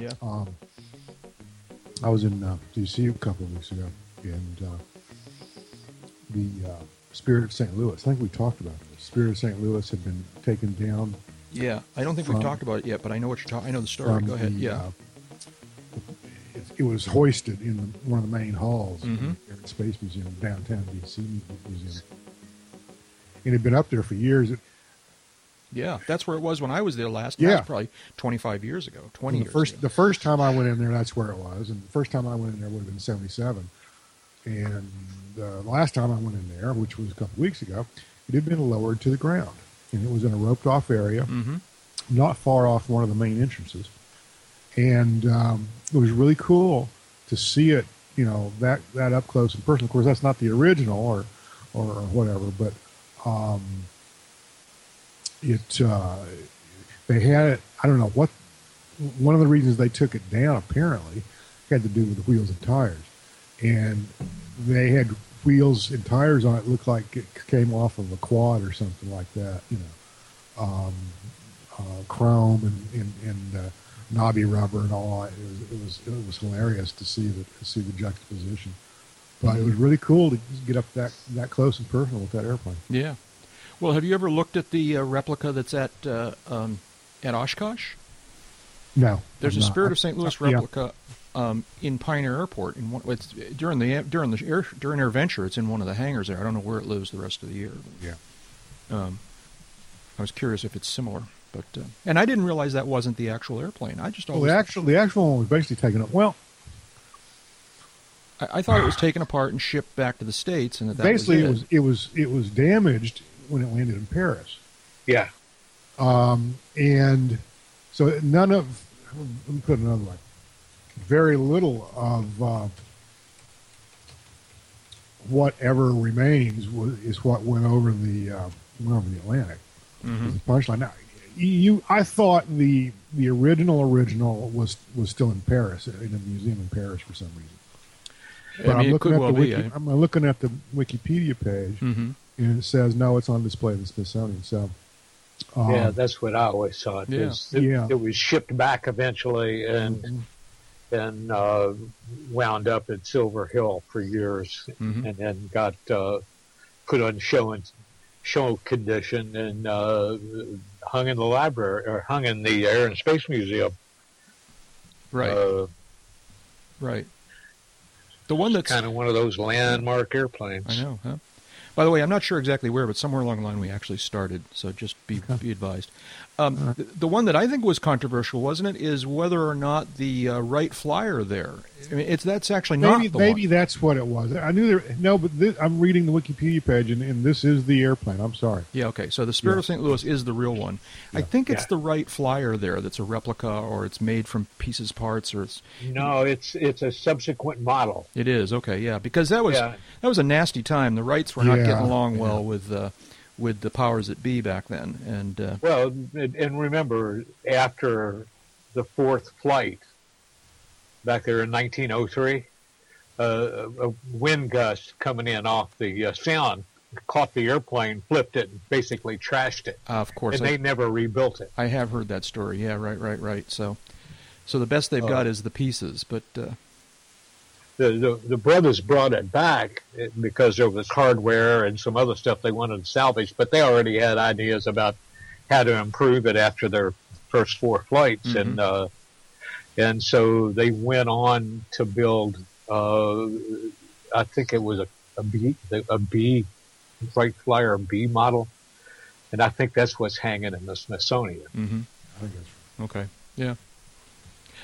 Yeah. Um, I was in uh, D.C. a couple of weeks ago, and uh, the uh, Spirit of St. Louis. I think we talked about this. Spirit of St. Louis had been taken down. Yeah, I don't think From- we've talked about it yet, but I know what you're talking. I know the story. Go ahead. the, yeah. uh, it, it was hoisted in the, one of the main halls Mhm. of the Space Museum, downtown D.C. Museum. And it had been up there for years. It, yeah, that's where it was when I was there last. Yeah. That was probably 25 years ago. 20 the years first ago. the first time I went in there, that's where it was, and the first time I went in there would have been '77, and uh, the last time I went in there, which was a couple weeks ago, it had been lowered to the ground, and it was in a roped off area, hmm not far off one of the main entrances, and um, it was really cool to see it, you know, that that up close and personal. Of course, that's not the original or or, or whatever, but um, it uh, they had it. I don't know what one of the reasons they took it down apparently had to do with the wheels and tires, and they had wheels and tires on it looked like it came off of a quad or something like that, you know, um, uh, chrome and and, and uh, knobby rubber and all. It was it was it was hilarious to see the to see the juxtaposition, but it was really cool to get up that that close and personal with that airplane. Yeah. Well, have you ever looked at the uh, replica that's at uh, um, at Oshkosh? No, There's I'm a not. Spirit of St. Louis Yeah. replica um, in Pioneer Airport. In one, it's during the during the air, during AirVenture, it's in one of the hangars there. I don't know where it lives the rest of the year. Yeah. Um, I was curious if it's similar, but uh, and I didn't realize that wasn't the actual airplane. I just Well, the actual the actual one was basically taken up. Well, I, thought it was taken apart and shipped back to the states, and that, that basically was it was it was it was damaged when it landed in Paris. Yeah. Um, and so none of, let me put it another way, very little of uh, whatever remains was, is what went over the uh, went over the Atlantic. Mhm. The punchline. Now, you, I thought the the original original was was still in Paris in a museum in Paris for some reason. But I am looking at well the be. wiki, I- I'm looking at the Wikipedia page, Mhm. And it says no, it's on display at the Smithsonian. So, um, yeah, that's what I always thought. Yeah. is It, Yeah. it was shipped back eventually and and uh, wound up at Silver Hill for years, Mhm. and then got uh, put on show and show condition and uh, hung in the library or hung in the Air and Space Museum. Right, Uh, right. The one that's kind of one of those landmark airplanes. I know, huh? By the way, I'm not sure exactly where, but somewhere along the line we actually started. So just be be advised. Um, the, the one that I think was controversial, wasn't it, is whether or not the uh, Wright Flyer there. I mean, it's that's actually not maybe the maybe one. that's what it was. I knew there. No, but this, I'm reading the Wikipedia page, and, and this is the airplane. I'm sorry. Yeah, okay. So the Spirit Yeah. of St. Louis is the real one. I think it's Yeah. the Wright Flyer there that's a replica, or it's made from pieces, parts, or it's No, it's it's a subsequent model. it is okay. Yeah, because that was Yeah. that was a nasty time. The Wrights were not Yeah, getting along yeah. well with uh, with the powers that be back then, and uh, Well, and and remember, after the fourth flight, back there in 1903, uh, a wind gust coming in off the uh, sound caught the airplane, flipped it, and basically trashed it. of course And I- they never rebuilt it. I have heard that story. Yeah, right, right, right. So, so the best they've got Uh, is the pieces, but uh, The, the the brothers brought it back eh, because there was hardware and some other stuff they wanted to salvage, but they already had ideas about how to improve it after their first four flights, and uh, and so they went on to build. Uh, I think it was a a B a B Wright Flyer B model, and I think that's what's hanging in the Smithsonian. hmm that's okay, yeah.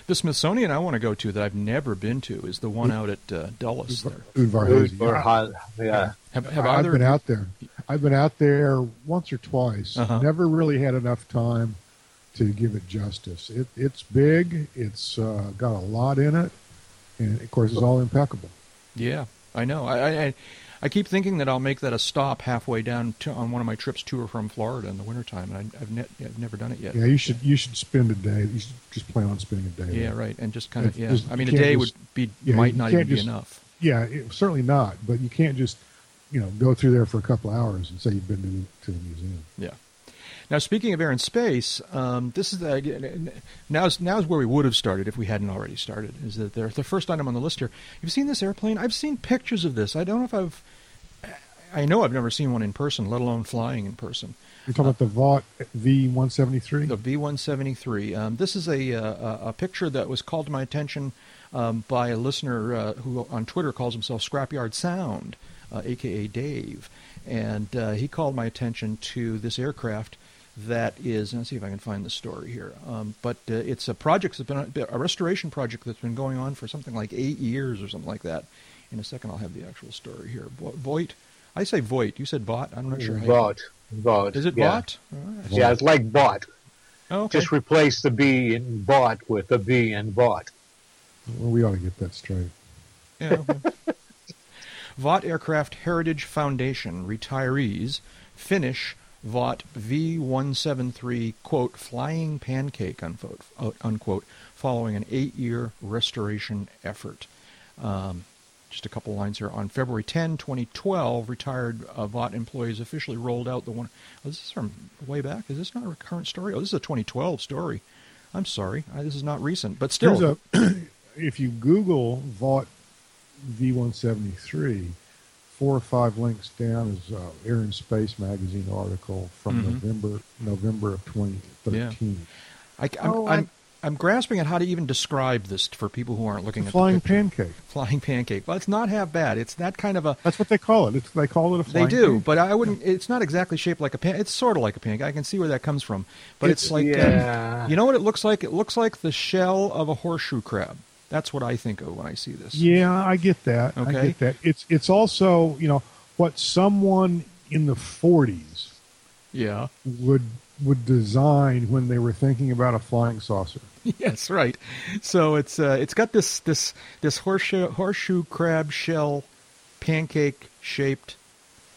The Smithsonian I want to go to that I've never been to is the one out at uh, Dulles. There. Udvar Or Hazy. high- yeah. Have, have I've either been out there. I've been out there once or twice. Uh-huh. Never really had enough time to give it justice. It, it's big. It's uh, got a lot in it, and of course, it's all impeccable. Yeah, I know. I, I- I keep thinking that I'll make that a stop halfway down to, on one of my trips to or from Florida in the wintertime, and I, I've, ne- I've never done it yet. Yeah, you should you should spend a day. You should just plan on spending a day. Yeah, there. right. And just kind of yeah. just- I mean, a day just- would be yeah, might not even be enough. Yeah, it, certainly not. But you can't just you know go through there for a couple hours and say you've been to the, to the museum. Yeah, Now, speaking of air and space, um, this is the, now's now's where we would have started if we hadn't already started. Is that the first item on the list here? You've seen this airplane? I've seen pictures of this. I don't know if I've. I know I've never seen one in person, let alone flying in person. You're talking uh, about the Vought V173. The V173. Um, this is a, a, a picture that was called to my attention um, by a listener uh, who on Twitter calls himself Scrapyard Sound, uh, aka Dave, and uh, he called my attention to this aircraft that is, let's see if I can find the story here. Um, but uh, it's a project that's been a restoration project that's been going on for something like eight years or something like that. In a second, I'll have the actual story here. Voight, I say Voight. You said bot. I'm not sure. Bot, bot. Is it yeah. bot? Right. Yeah, it's like bot. Oh, okay. Just replace the B in bot with a B in bot. Well, we ought to get that straight. Yeah. Okay. Vought Aircraft Heritage Foundation retirees finish Vought V173, quote, flying pancake, unquote, unquote following an eight year restoration effort. Um, just a couple lines here. On February 10, 2012, retired uh, Vought employees officially rolled out the one. Oh, this is from way back. Is this not a current story? Oh, this is a 2012 story. I'm sorry. I, this is not recent, but still. A, if you Google Vought V173, four or five links down is uh, Air and Space magazine article from mm-hmm. November November of 2013. Yeah. I, am oh, I'm, I'm grasping at how to even describe this for people who aren't looking at flying pancake. Flying pancake. Well, it's not half bad. It's that kind of a. That's what they call it. It's, they call it a. Flying They do, pancake. but I wouldn't. It's not exactly shaped like a pan. It's sort of like a pancake. I can see where that comes from, but it's, it's like. Yeah. Um, you know what it looks like? It looks like the shell of a horseshoe crab. That's what I think of when I see this. Yeah, I get that. Okay. I get that. It's it's also you know what someone in the 40s yeah would would design when they were thinking about a flying saucer. Yes, right. So it's uh, it's got this this this horseshoe horseshoe crab shell pancake shaped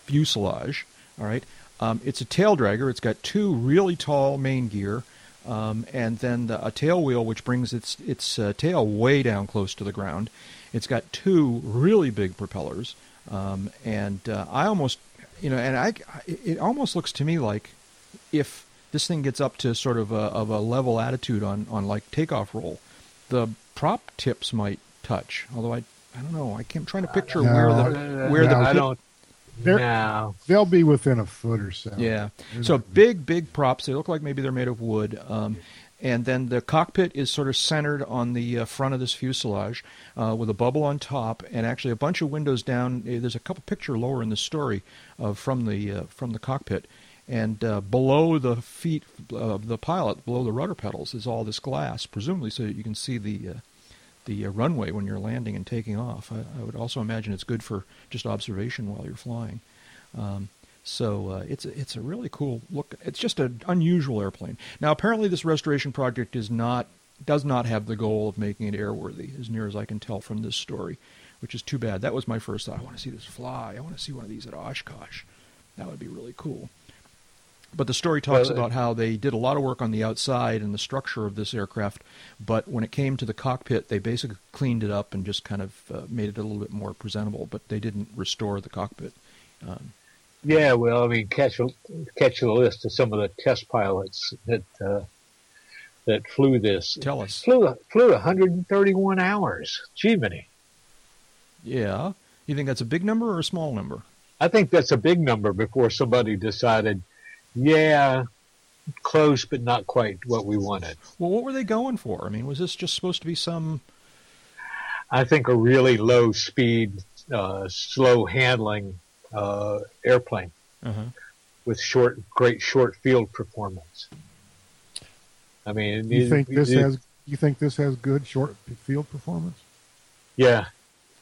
fuselage. All right. Um, it's a tail dragger. It's got two really tall main gear um, and then the, a tail wheel which brings its its uh, tail way down close to the ground. It's got two really big propellers, um, and uh, I almost, you know, and I it almost looks to me like if this thing gets up to sort of a, of a level attitude on on like takeoff roll, the prop tips might touch. Although I I don't know. I am trying to picture no, where the where no, the I don't no. They'll be within a foot or so. Yeah. so big, big props. They look like maybe they're made of wood. Um, and then the cockpit is sort of centered on the uh, front of this fuselage uh, with a bubble on top, and actually a bunch of windows down. Eh, there's a couple picture lower in the story uh, from the uh, from the cockpit, and uh, below the feet of the pilot, below the rudder pedals, is all this glass, presumably so that you can see the uh, the uh, runway when you're landing and taking off. I, I, would also imagine it's good for just observation while you're flying. Um, so uh, it's it's a really cool look. It's just an unusual airplane. Now apparently this restoration project is not does not have the goal of making it airworthy, as near as I can tell from this story, which is too bad. That was my first thought. I want to see this fly. I want to see one of these at Oshkosh. That would be really cool. But the story talks well, about how they did a lot of work on the outside and the structure of this aircraft, but when it came to the cockpit, they basically cleaned it up and just kind of uh, made it a little bit more presentable. But they didn't restore the cockpit. Um, yeah, well, I mean, catch a, catch the list of some of the test pilots that uh, that flew this. Tell us. Flew flew 131 hours. Gee, many. Yeah, you think that's a big number or a small number? I think that's a big number before somebody decided yeah, close, but not quite what we wanted. Well, what were they going for? I mean, was this just supposed to be some? I think a really low speed, uh, slow handling uh, airplane uh-huh. with short, great short field performance. I mean, you it, think this it, has you think this has good short field performance? Yeah.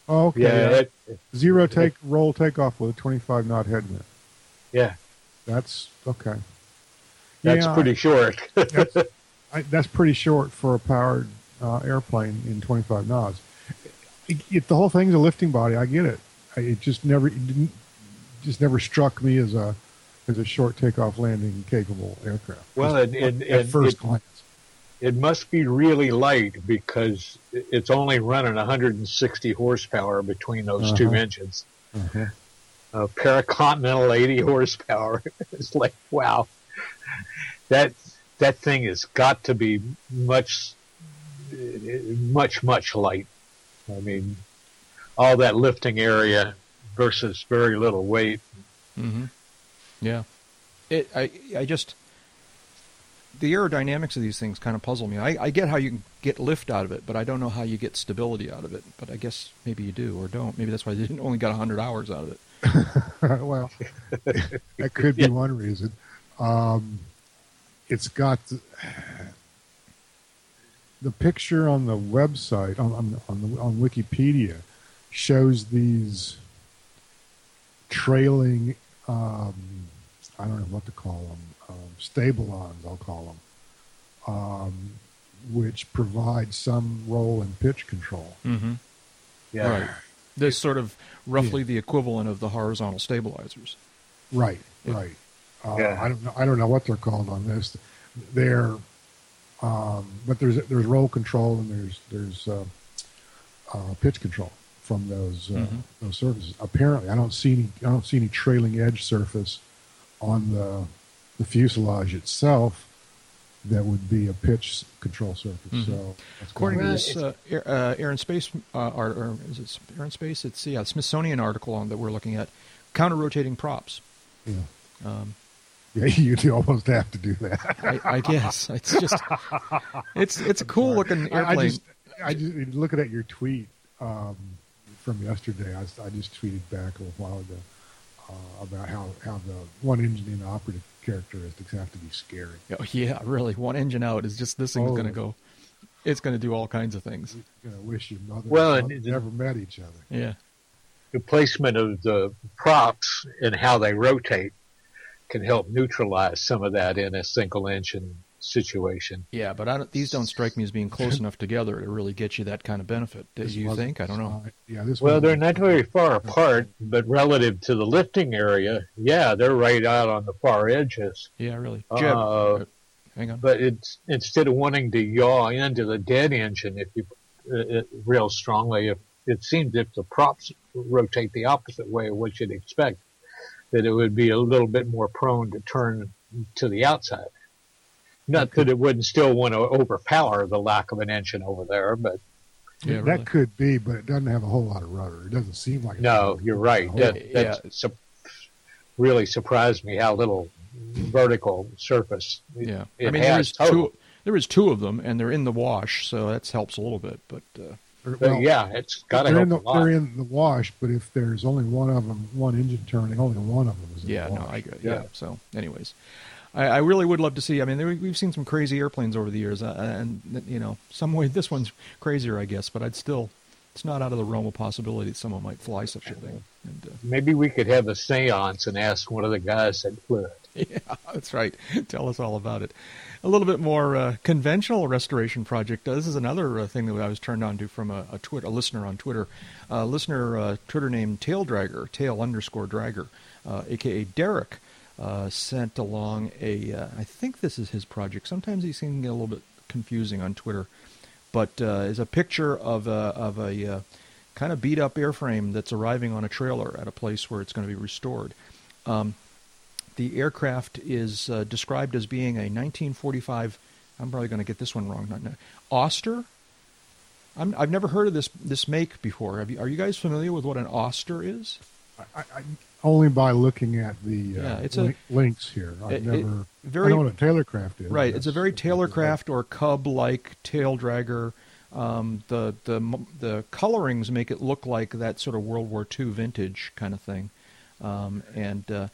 Oh, okay. Yeah, it, Zero take roll takeoff with a 25 knot headwind. Yeah. That's okay. That's yeah, pretty short. that's, I, that's, pretty short for a powered uh, airplane in 25 knots. If the whole thing's a lifting body, I get it. It just never, it didn't, just never struck me as a as a short takeoff landing capable aircraft. Well, it, it, at it, first glance, it must be really light because it's only running 160 horsepower between those uh-huh. two engines. Uh-huh. A pair of Continental 80 horsepower. it's like, wow. that that thing has got to be much, much, much light. I mean, all that lifting area versus very little weight. Mm-hmm. Yeah, it. I I just the aerodynamics of these things kind of puzzle me. I, I get how you can get lift out of it, but I don't know how you get stability out of it. But I guess maybe you do or don't. Maybe that's why they only got hundred hours out of it. well, that could be yeah. one reason. Um, it's got the, the, picture on the website on on on, the, on Wikipedia shows these trailing. Um, I don't know what to call them. Um, stabilons, I'll call them, um, which provide some roll and pitch control. Mm-hmm. Yeah. Right. This sort of roughly yeah. the equivalent of the horizontal stabilizers. Right. It, right. Uh, yeah. I don't know. I don't know what they're called on this. They're, um, but there's there's roll control and there's there's uh, uh, pitch control from those uh, mm-hmm. those surfaces. Apparently, I don't see any I don't see any trailing edge surface on the the fuselage itself that would be a pitch control surface. Mm-hmm. So, according to this uh, air, uh, air, and space, uh, or, or, is it air and space? It's yeah, Smithsonian article on that we're looking at counter rotating props. Yeah. Um, yeah, you almost have to do that. I, I, guess it's just it's it's a cool looking airplane. I, just, I just looking at your tweet um, from yesterday. I, I just tweeted back a little while ago uh, about how how the one engine in operative characteristics have to be scary. Oh, yeah, really. One engine out is just this thing's oh, going to go. It's going to do all kinds of things. You're going to wish your mother well, and never met each other. Yeah. The placement of the props and how they rotate can help neutralize some of that in a single engine situation. Yeah, but don't, these don't strike me as being close enough together to really get you that kind of benefit. Do you think? I don't know. yeah, this well, they're not very far apart, but relative to the lifting area, yeah, they're right out on the far edges. Yeah, really. Jeb, uh, hang on. But it's instead of wanting to yaw into the dead engine, if you uh, it, real strongly, if it seems if the props rotate the opposite way of what you'd expect, that it would be a little bit more prone to turn to the outside. Not that it wouldn't still want to overpower the lack of an engine over there, but yeah, that really. could be, but it doesn't have a whole lot of rudder. It doesn't seem like. No, you're right. That, yeah. su- really surprised me how little vertical surface. Yeah, I mean there is two. There is two of them, and they're in the wash, so that helps a little bit. But, uh, well, yeah, it's got to help the, a lot. They're in the wash, but if there's only one of them, one engine turning, only one of them is. yeah, no, I agree. Yeah. yeah. So, anyways, I, I, really would love to see. I mean, there, we've seen some crazy airplanes over the years, uh, and you know, some way this one's crazier, I guess. But I'd still, it's not out of the realm of possibility that someone might fly such a thing. And, uh, Maybe we could have a séance and ask one of the guys that flew it. Yeah, that's right. Tell us all about it. A little bit more uh, conventional restoration project. Uh, this is another uh, thing that I was turned on to from a, a, a listener on Twitter. A listener, uh, Twitter named Tail Dragger, Tail underscore Dragger, aka Derek uh, sent along a. Uh, I think this is his project. Sometimes he seems get a little bit confusing on Twitter, but uh, is a picture of a of a uh, kind of beat up airframe that's arriving on a trailer at a place where it's going to be restored. Um, the aircraft is uh, described as being a 1945. I'm probably going to get this one wrong. Not, Auster. i have never heard of this this make before. You, are you guys familiar with what an Auster is? I, I, only by looking at the uh, yeah, it's link, a, links here. I've it, never. It very, I know what a Taylorcraft is. Right, it's a very Taylorcraft or Cub-like tail dragger. Um, the the the colorings make it look like that sort of World War II vintage kind of thing, um, and uh,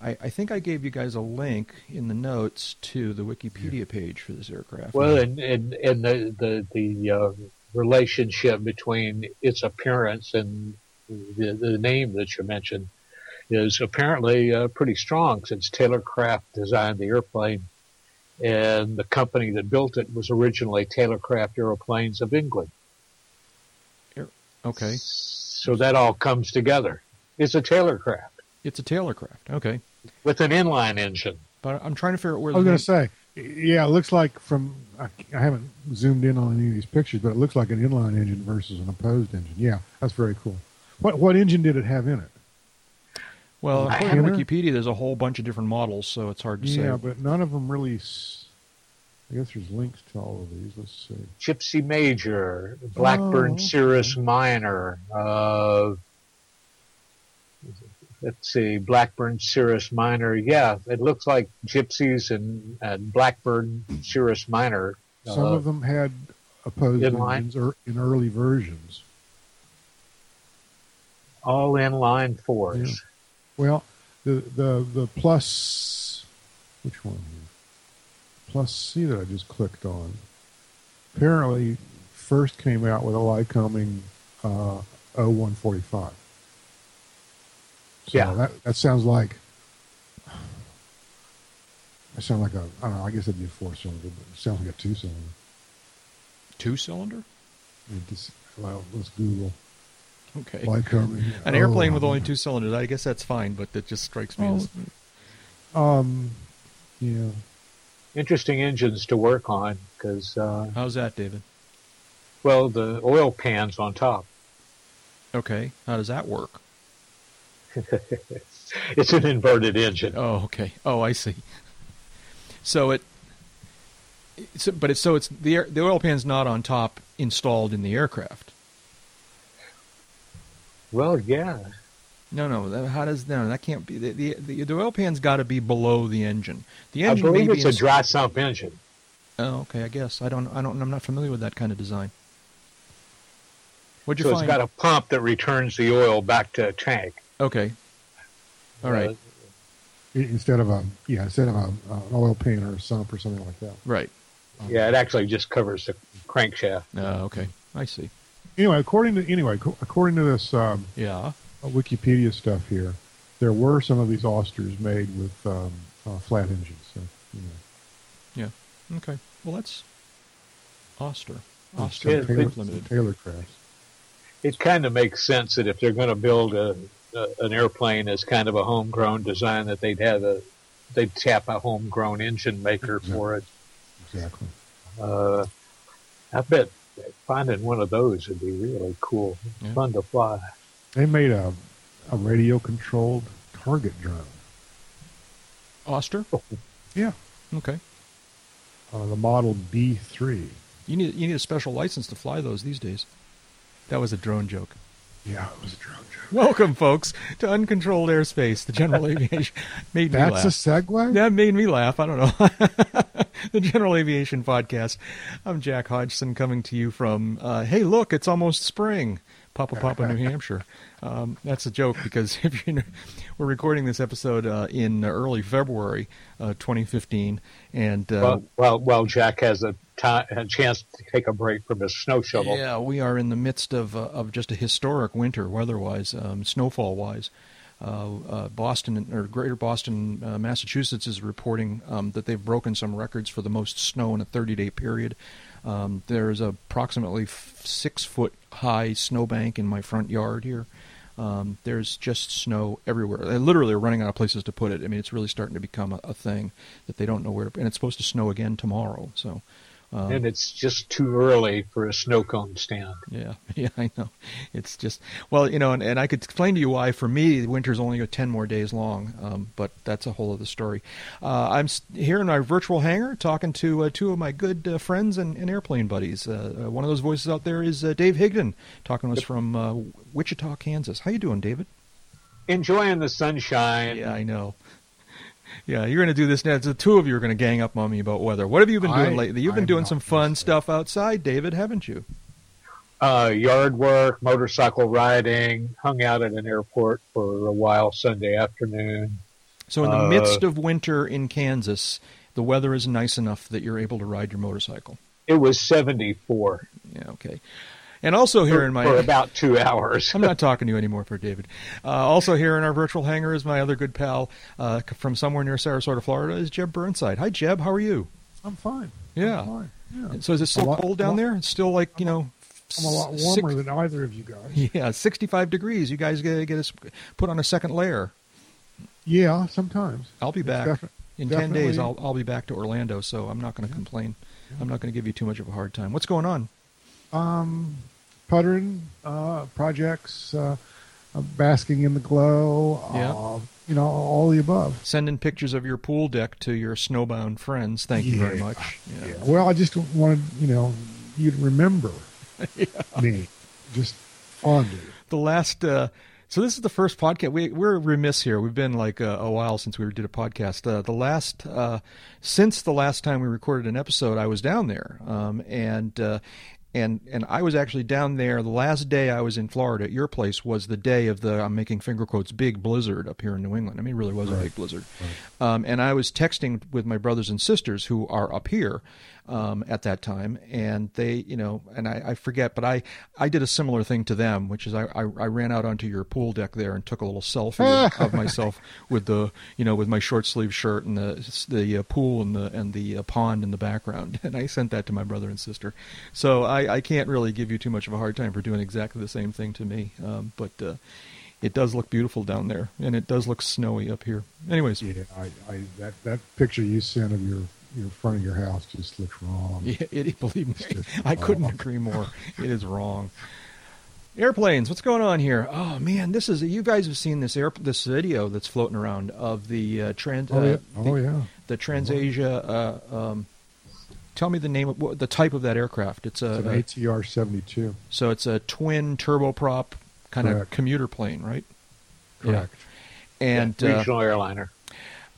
I, I, think I gave you guys a link in the notes to the Wikipedia yeah. page for this aircraft. Well, and and, and the the the uh, relationship between its appearance and the the name that you mentioned is apparently uh, pretty strong since Taylorcraft designed the airplane, and the company that built it was originally Taylorcraft Aeroplanes of England. Okay. So that all comes together. It's a Taylorcraft. It's a Taylorcraft. Okay. With an inline engine. But I'm trying to figure out where. I was going to say, yeah, it looks like from I, I, haven't zoomed in on any of these pictures, but it looks like an inline engine versus an opposed engine. Yeah, that's very cool. What what engine did it have in it? Well, I according to Wikipedia, there's a whole bunch of different models, so it's hard to Yeah, say. Yeah, but none of them really. s- I guess there's links to all of these. Let's see. Gipsy Major, Blackburn Oh, okay. Cirrus Minor. Uh, let's see, Blackburn Cirrus Minor. Yeah, it looks like Gipsies and, and Blackburn Cirrus Minor. Some uh, of them had opposed inline? engines or in early versions. all inline fours. Well, the the the plus, which one? here? Plus C that I just clicked on. Apparently, first came out with a Lycoming uh, O-145. So Yeah. that that sounds like. That sounds like a I don't know. I guess it'd be a four cylinder, but it sounds like a two cylinder. Two cylinder? Just, well, let's Google Okay. Lycoming. An airplane with Oh, only two cylinders, I guess that's fine, but that just strikes me Oh, as um, yeah. Interesting engines to work on because, uh, how's that, David? well, the oil pan's on top. Okay, how does that work? It's an inverted engine. Oh, okay. Oh, I see. So it, it's, but it's so it's the air, the oil pan's not on top installed in the aircraft. Well, yeah. No, no. That, how does no? That can't be. The the, the, the oil pan's got to be below the engine. The engine. I engine believe it's a dry sump engine. Oh, okay. I guess I don't. I don't. I'm not familiar with that kind of design. What'd you So it's find? got a pump that returns the oil back to a tank. okay. All right. Uh, Instead of a yeah, instead of a, an oil pan or a sump or something like that. right. yeah, it actually just covers the crankshaft. Uh, okay. I see. Anyway, according to anyway, according to this um, Yeah. Wikipedia stuff here, there were some of these Austers made with um, uh, flat engines. So, you know, Yeah. Okay. Well, that's Auster. some Auster Yeah, Taylor, Limited. Taylor crafts. It kind of makes sense that if they're going to build a, a an airplane as kind of a homegrown design, that they'd have a they'd tap a homegrown engine maker for it. Exactly. Uh, I bet finding one of those would be really cool, Yeah. fun to fly. They made a a radio controlled target drone. Auster. Yeah, Okay. uh, the model B three. You need you need a special license to fly those these days. That was a drone joke. Yeah, it was a drone joke. Welcome, folks, to Uncontrolled Airspace, the General Aviation. Made me That's laugh. a segue. That made me laugh. I don't know. the General Aviation Podcast. I'm Jack Hodgson coming to you from, uh, hey, look, it's almost spring. Papa Papa, New Hampshire. Um, that's a joke because if you know, we're recording this episode uh, in early February uh, 2015, and uh, Well, well, well, Jack has a time, a chance to take a break from his snow shovel. Yeah, we are in the midst of uh, of just a historic winter, weather-wise, um, snowfall-wise. Uh, uh, Boston or Greater Boston, uh, Massachusetts is reporting um, that they've broken some records for the most snow in a 30-day period. Um, there's approximately f- six foot high snowbank in my front yard here. Um, there's just snow everywhere. They literally are running out of places to put it. I mean, it's really starting to become a, a thing that they don't know where. to And it's supposed to snow again tomorrow. So. Um, And it's just too early for a snow cone stand. yeah, yeah, I know. It's just well, you know, and, and I could explain to you why. For me, winter's only ten more days long, um, but that's a whole other story. Uh, I'm here in our virtual hangar talking to uh, two of my good uh, friends and, and airplane buddies. Uh, uh, one of those voices out there is uh, Dave Higdon, talking to us from uh, Wichita, Kansas. How you doing, David? Enjoying the sunshine. Yeah, I know. Yeah, you're going to do this now. The two of you are going to gang up on me about weather. What have you been doing I- lately? You've been I'm doing some fun stuff outside, David, haven't you? uh, yard work, motorcycle riding, hung out at an airport for a while Sunday afternoon. So, in the Uh, midst of winter in Kansas, the weather is nice enough that you're able to ride your motorcycle. It was 74 Yeah, okay. And also here for, in my, for about two hours. I'm not talking to you anymore, for David. Uh, also here in our virtual hangar is my other good pal uh, from somewhere near Sarasota, Florida, is Jeb Burnside. Hi, Jeb. How are you? I'm fine. Yeah. I'm fine. Yeah. So is it still lot- cold down lot- there? It's still like you know. I'm a lot warmer six- than either of you guys. yeah, 65 degrees. You guys get get us put on a second layer. Yeah, sometimes. I'll be back defi- in 10 days. I'll I'll be back to Orlando, so I'm not going to complain. I'm not going to give you too much of a hard time. What's going on? Um, puttering uh, projects. Uh, uh, basking in the glow. Yeah. Uh, you know, all the above. Sending pictures of your pool deck to your snowbound friends. Thank you very much. Yeah. Yeah. Well, I just wanted you know you to remember me, just fondly. the last uh so this is the first podcast we, we're remiss here we've been like a, a while since we did a podcast uh, the last uh, since the last time we recorded an episode i was down there um, and uh, and and I was actually down there. The last day I was in Florida at your place was the day of the I'm making finger quotes big blizzard up here in New England. I mean, it really was a big blizzard. Um, and I was texting with my brothers and sisters who are up here um, at that time, and they, you know, and I, I forget, but I I did a similar thing to them, which is I, I I ran out onto your pool deck there and took a little selfie of, of myself with the you know with my short sleeve shirt and the the uh, pool and the and the uh, pond in the background, and I sent that to my brother and sister. So I, I can't really give you too much of a hard time for doing exactly the same thing to me, um, but. Uh, it does look beautiful down there, and it does look snowy up here. Anyways, Yeah, I, I that that picture you sent of your your front of your house just looks wrong. Yeah, it, believe me, I couldn't wrong. agree more. It is wrong. Airplanes, what's going on here? Oh man, this is you guys have seen this air this video that's floating around of the uh, trans Oh uh, yeah, the, oh yeah. the TransAsia. Uh, um, tell me the name of what, the type of that aircraft. It's a, It's an ATR seventy two. so it's a twin turboprop kind of commuter plane, right? Correct. And uh, regional airliner.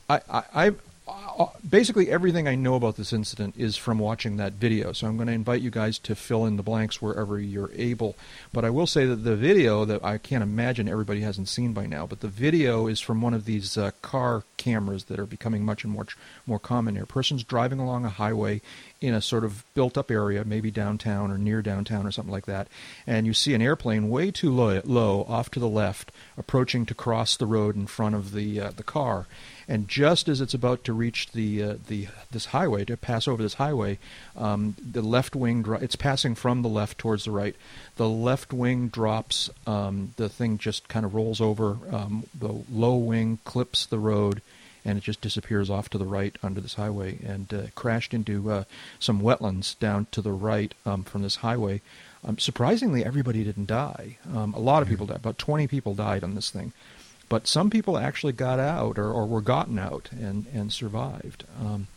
I, I, I uh, basically everything I know about this incident is from watching that video. So I'm going to invite you guys to fill in the blanks wherever you're able. But I will say that the video that I can't imagine everybody hasn't seen by now, but the video is from one of these uh, car cameras that are becoming much and more more common here. Person's driving along a highway in a sort of built-up area, maybe downtown or near downtown or something like that, and you see an airplane way too low, low off to the left, approaching to cross the road in front of the uh, the car and just as it's about to reach the uh, the this highway to pass over this highway, um, the left wing dro- it's passing from the left towards the right. The left wing drops. Um, the thing just kind of rolls over. Um, the low wing clips the road, and it just disappears off to the right under this highway and uh, crashed into uh, some wetlands down to the right um, from this highway. Um, surprisingly, everybody didn't die. Um, a lot of people died. About 20 people died on this thing but some people actually got out or, or were gotten out and, and survived. Um,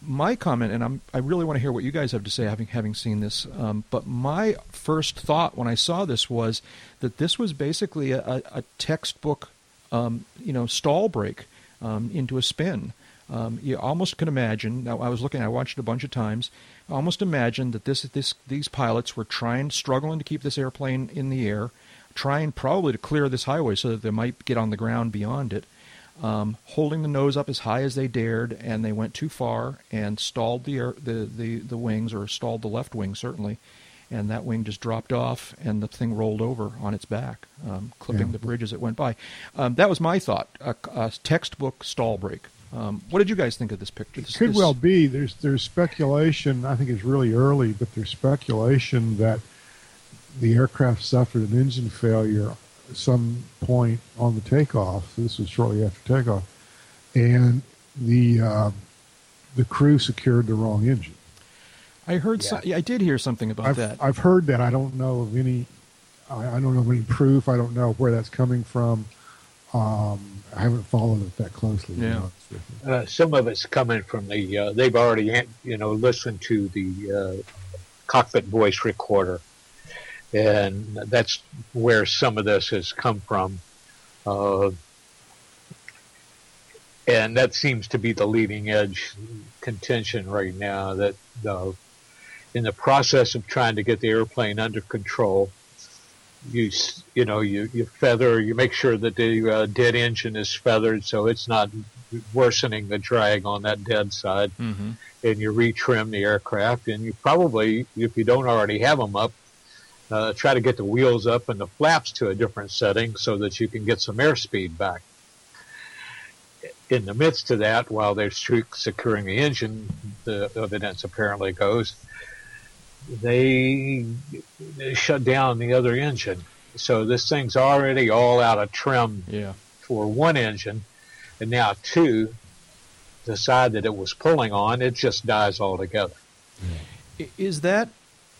my comment, and I'm, I really want to hear what you guys have to say, having having seen this. Um, but my first thought when I saw this was that this was basically a, a, a textbook, um, you know, stall break um, into a spin. Um, you almost can imagine. Now, I was looking. I watched it a bunch of times. Almost imagine that this, this, these pilots were trying, struggling to keep this airplane in the air, trying probably to clear this highway so that they might get on the ground beyond it, um, holding the nose up as high as they dared, and they went too far and stalled the, air, the, the, the wings, or stalled the left wing certainly, and that wing just dropped off, and the thing rolled over on its back, um, clipping Yeah. the bridge as it went by. Um, that was my thought, a, a textbook stall break. Um, what did you guys think of this picture? This, It could this- well be. There's there's speculation. I think it's really early, but there's speculation that the aircraft suffered an engine failure at some point on the takeoff. This was shortly after takeoff, and the uh, the crew secured the wrong engine. I heard. some- yeah, I did hear something about I've, that. I've heard that. I don't know of any. I, I don't know of any proof. I don't know where that's coming from. Um, I haven't followed it that closely. Yeah. honest with you. Uh, some of it's coming from the. Uh, they've already, you know, listened to the uh, cockpit voice recorder, and that's where some of this has come from. Uh, and that seems to be the leading edge contention right now. That uh, in the process of trying to get the airplane under control, you you know you you feather you make sure that the uh, dead engine is feathered so it's not worsening the drag on that dead side. Hmm and you retrim the aircraft and you probably if you don't already have them up uh, try to get the wheels up and the flaps to a different setting so that you can get some airspeed back. In the midst of that while they're securing the engine the evidence apparently goes they, shut down the other engine so this thing's already all out of trim Yeah. for one engine, and now two, the side that it was pulling on, it just dies altogether. Is that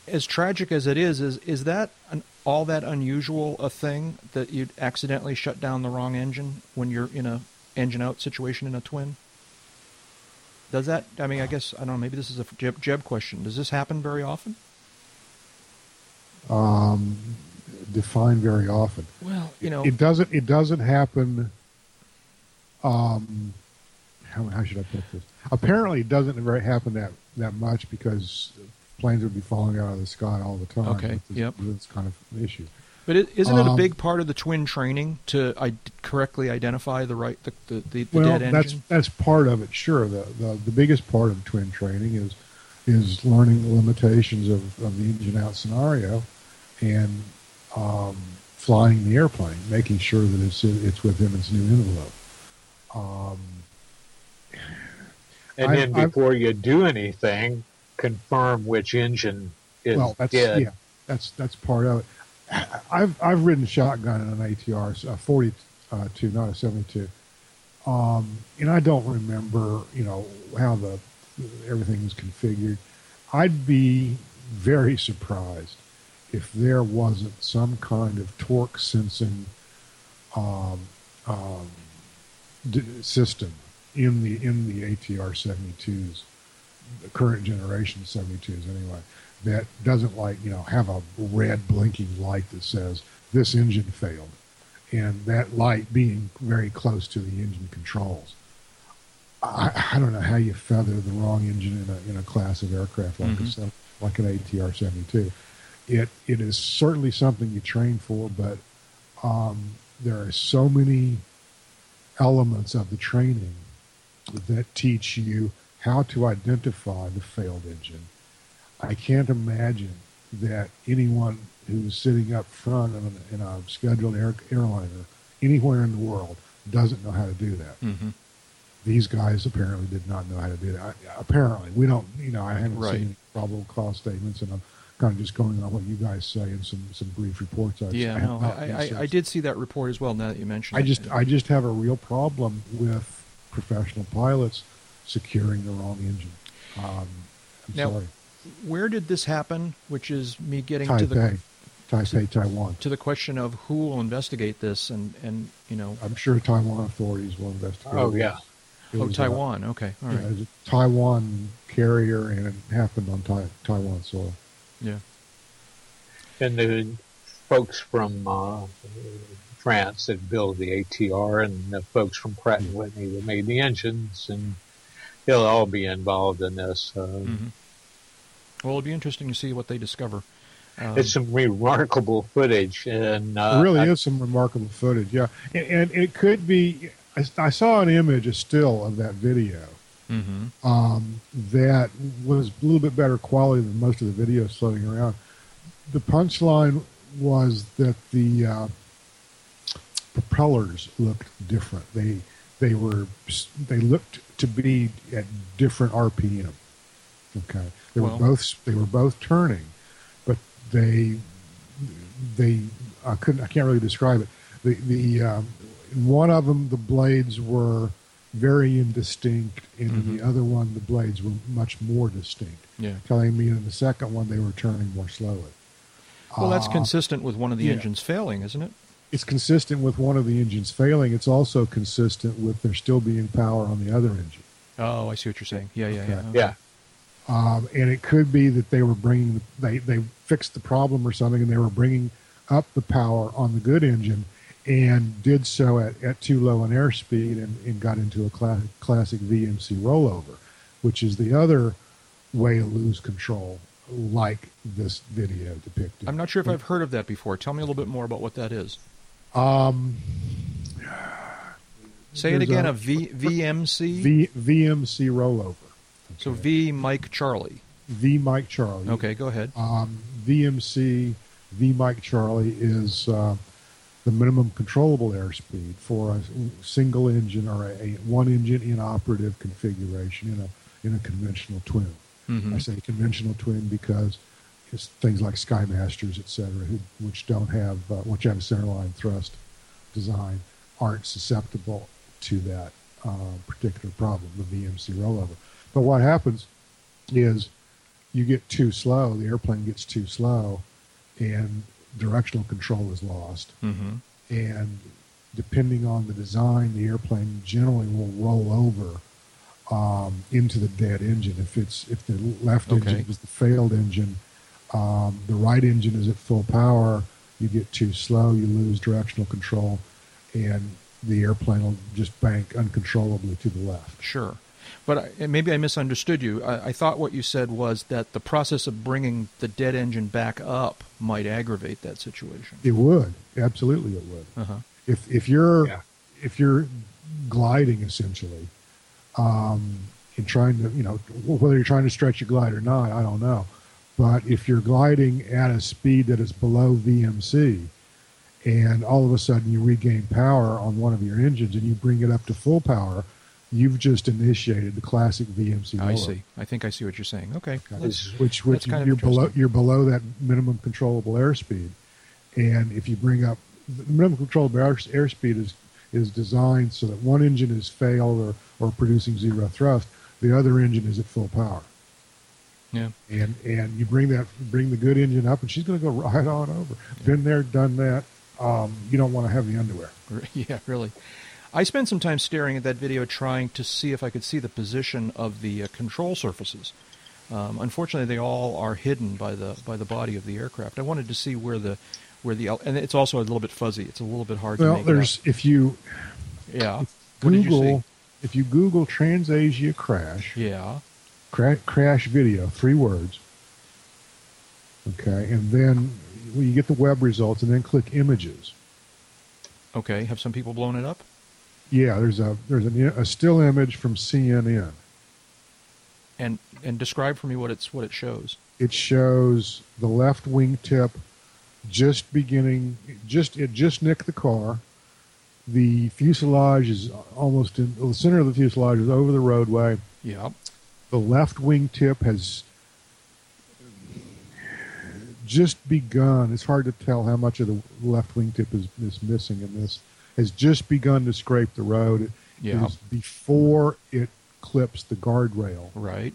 as tragic as it is? Is is that an, all that unusual a thing that you'd accidentally shut down the wrong engine when you're in a engine out situation in a twin? Does that? I mean, I guess I don't know. Maybe this is a Jeb, Jeb question. Does this happen very often? Um, define very often. Well, you know, it doesn't. It doesn't happen. Um, how, how should I put this? Apparently, it doesn't very happen that that much because planes would be falling out of the sky all the time. Okay. This, Yep. this kind of an issue. But it, isn't it a um, big part of the twin training to I- correctly identify the right the the, the, the well, dead that's engine? that's part of it. Sure, the, the the biggest part of twin training is is learning the limitations of, of the engine out scenario, and um, flying the airplane, making sure that it's it's within its new envelope. Um, And I've- then I've- before you do anything, confirm which engine is well, that's dead. yeah, that's that's part of it. I've I've ridden shotgun in an ATR, a uh, not a seventy two, um, and I don't remember you know how the everything was configured. I'd be very surprised if there wasn't some kind of torque sensing um, um, d- system in the in the ATR 72s, the current generation 72s anyway, that doesn't like you know have a red blinking light that says this engine failed, and that light being very close to the engine controls. I, I don't know how you feather the wrong engine in a in a class of aircraft like Mhm. a like an ATR 72. It it is certainly something you train for, but um, there are so many elements of the training that teach you how to identify the failed engine. I can't imagine that anyone who's sitting up front in a, in a scheduled air, airliner anywhere in the world doesn't know how to do that. hmm These guys apparently did not know how to do that. I, apparently, we don't. You know, I haven't Right. seen probable cause statements, and I'm kind of just going on what you guys say and some some brief reports. I've, Yeah, I no, I, I. I did see that report as well. Now that you mention I it, just I just have a real problem with professional pilots securing the wrong engine. Um, I'm Now, sorry. Where did this happen? Which is me getting to the Taipei, Taipei, Taiwan. to the question of who will investigate this, and and you know, I'm sure Taiwan authorities will investigate. Oh, yeah. It oh was, Taiwan. Okay, all yeah, it was a Taiwan carrier, and it happened on tai- Taiwan soil. yeah. And the folks from uh, France that build the ATR and the folks from Pratt and Whitney that made the engines, and they'll all be involved in this. Uh, hmm Well, it'll be interesting to see what they discover. Um, It's some remarkable footage, and uh, There really I- is some remarkable footage, yeah, and, and it could be. I, I saw an image, a still of that video. mhm. um, that was a little bit better quality than most of the videos floating around. The punchline was that the uh, propellers looked different. They they were they looked to be at different RPM. Okay, they Well- were both they were both turning, but they they I couldn't I can't really describe it. The the um, in one of them the blades were very indistinct, and in the other one the blades were much more distinct, Yeah. telling me in the second one they were turning more slowly. Well, that's Uh, consistent with one of the yeah. engines failing, isn't it? It's consistent with one of the engines failing. It's also consistent with there still being power on the other engine. Oh, I see what you're saying. Yeah, yeah, Okay. yeah. yeah, um, and it could be that they were bringing they they fixed the problem or something, and they were bringing up the power on the good engine, and did so at, at too low an airspeed, and, and got into a cla- classic VMC rollover, which is the other way to lose control, like this video depicted. I'm not sure if I've heard of that before. Tell me a little bit more about what that is. Um, Say it again. a- A V VMC. v, VMC rollover. So V Mike Charlie. V Mike Charlie. Okay, go ahead. Um, VMC V Mike Charlie is uh, the minimum controllable airspeed for a single engine or a, a one engine inoperative configuration in a in a conventional twin. Mhm. I say conventional twin because it's things like Skymasters, et cetera, who, which don't have uh, which have a centerline thrust design, aren't susceptible to that uh, particular problem, the VMC rollover. But what happens is you get too slow, the airplane gets too slow, and directional control is lost, Mm-hmm. and depending on the design, the airplane generally will roll over um, into the dead engine. If it's if the left Okay. engine is the failed engine, um, the right engine is at full power. You get too slow, you lose directional control, and the airplane will just bank uncontrollably to the left. Sure. But I, maybe I misunderstood you. I, I thought what you said was that the process of bringing the dead engine back up might aggravate that situation. It would absolutely, it would. Uh-huh. if if you're Yeah. if you're gliding essentially um and trying to you know whether you're trying to stretch your glide or not i don't know but if you're gliding at a speed that is below vmc and all of a sudden you regain power on one of your engines and you bring it up to full power you've just initiated the classic vmc I see. I think I see what you're saying. Okay. Okay. Which which That's kind you're below you're below that minimum controllable airspeed, and if you bring up the minimum controllable airspeed is is designed so that one engine is failed or or producing zero thrust, the other engine is at full power, Yeah. and and you bring that bring the good engine up, and she's going to go right on over. Been there, done that. Um, you don't want to have the underwear. Yeah, really. I spent some time staring at that video trying to see if I could see the position of the uh, control surfaces. Um, unfortunately, they all are hidden by the by the body of the aircraft. I wanted to see where the where the and it's also a little bit fuzzy. It's a little bit hard to Well, make there's if you. Yeah. Did you Google if you Google TransAsia crash. Yeah. cra- crash video, three words. Okay, and then well, you get the web results, and then click images. Okay. Have some people blown it up? Yeah, there's a there's an, a still image from CNN. And and describe for me what it's what it shows. It shows the left wingtip just beginning, just it just nicked the car. The fuselage is almost in the center of the fuselage is over the roadway. Yeah. the left wingtip has just begun. It's hard to tell how much of the left wingtip is, is missing in this. Has just begun to scrape the road. It Yeah. is before it clips the guardrail. Right.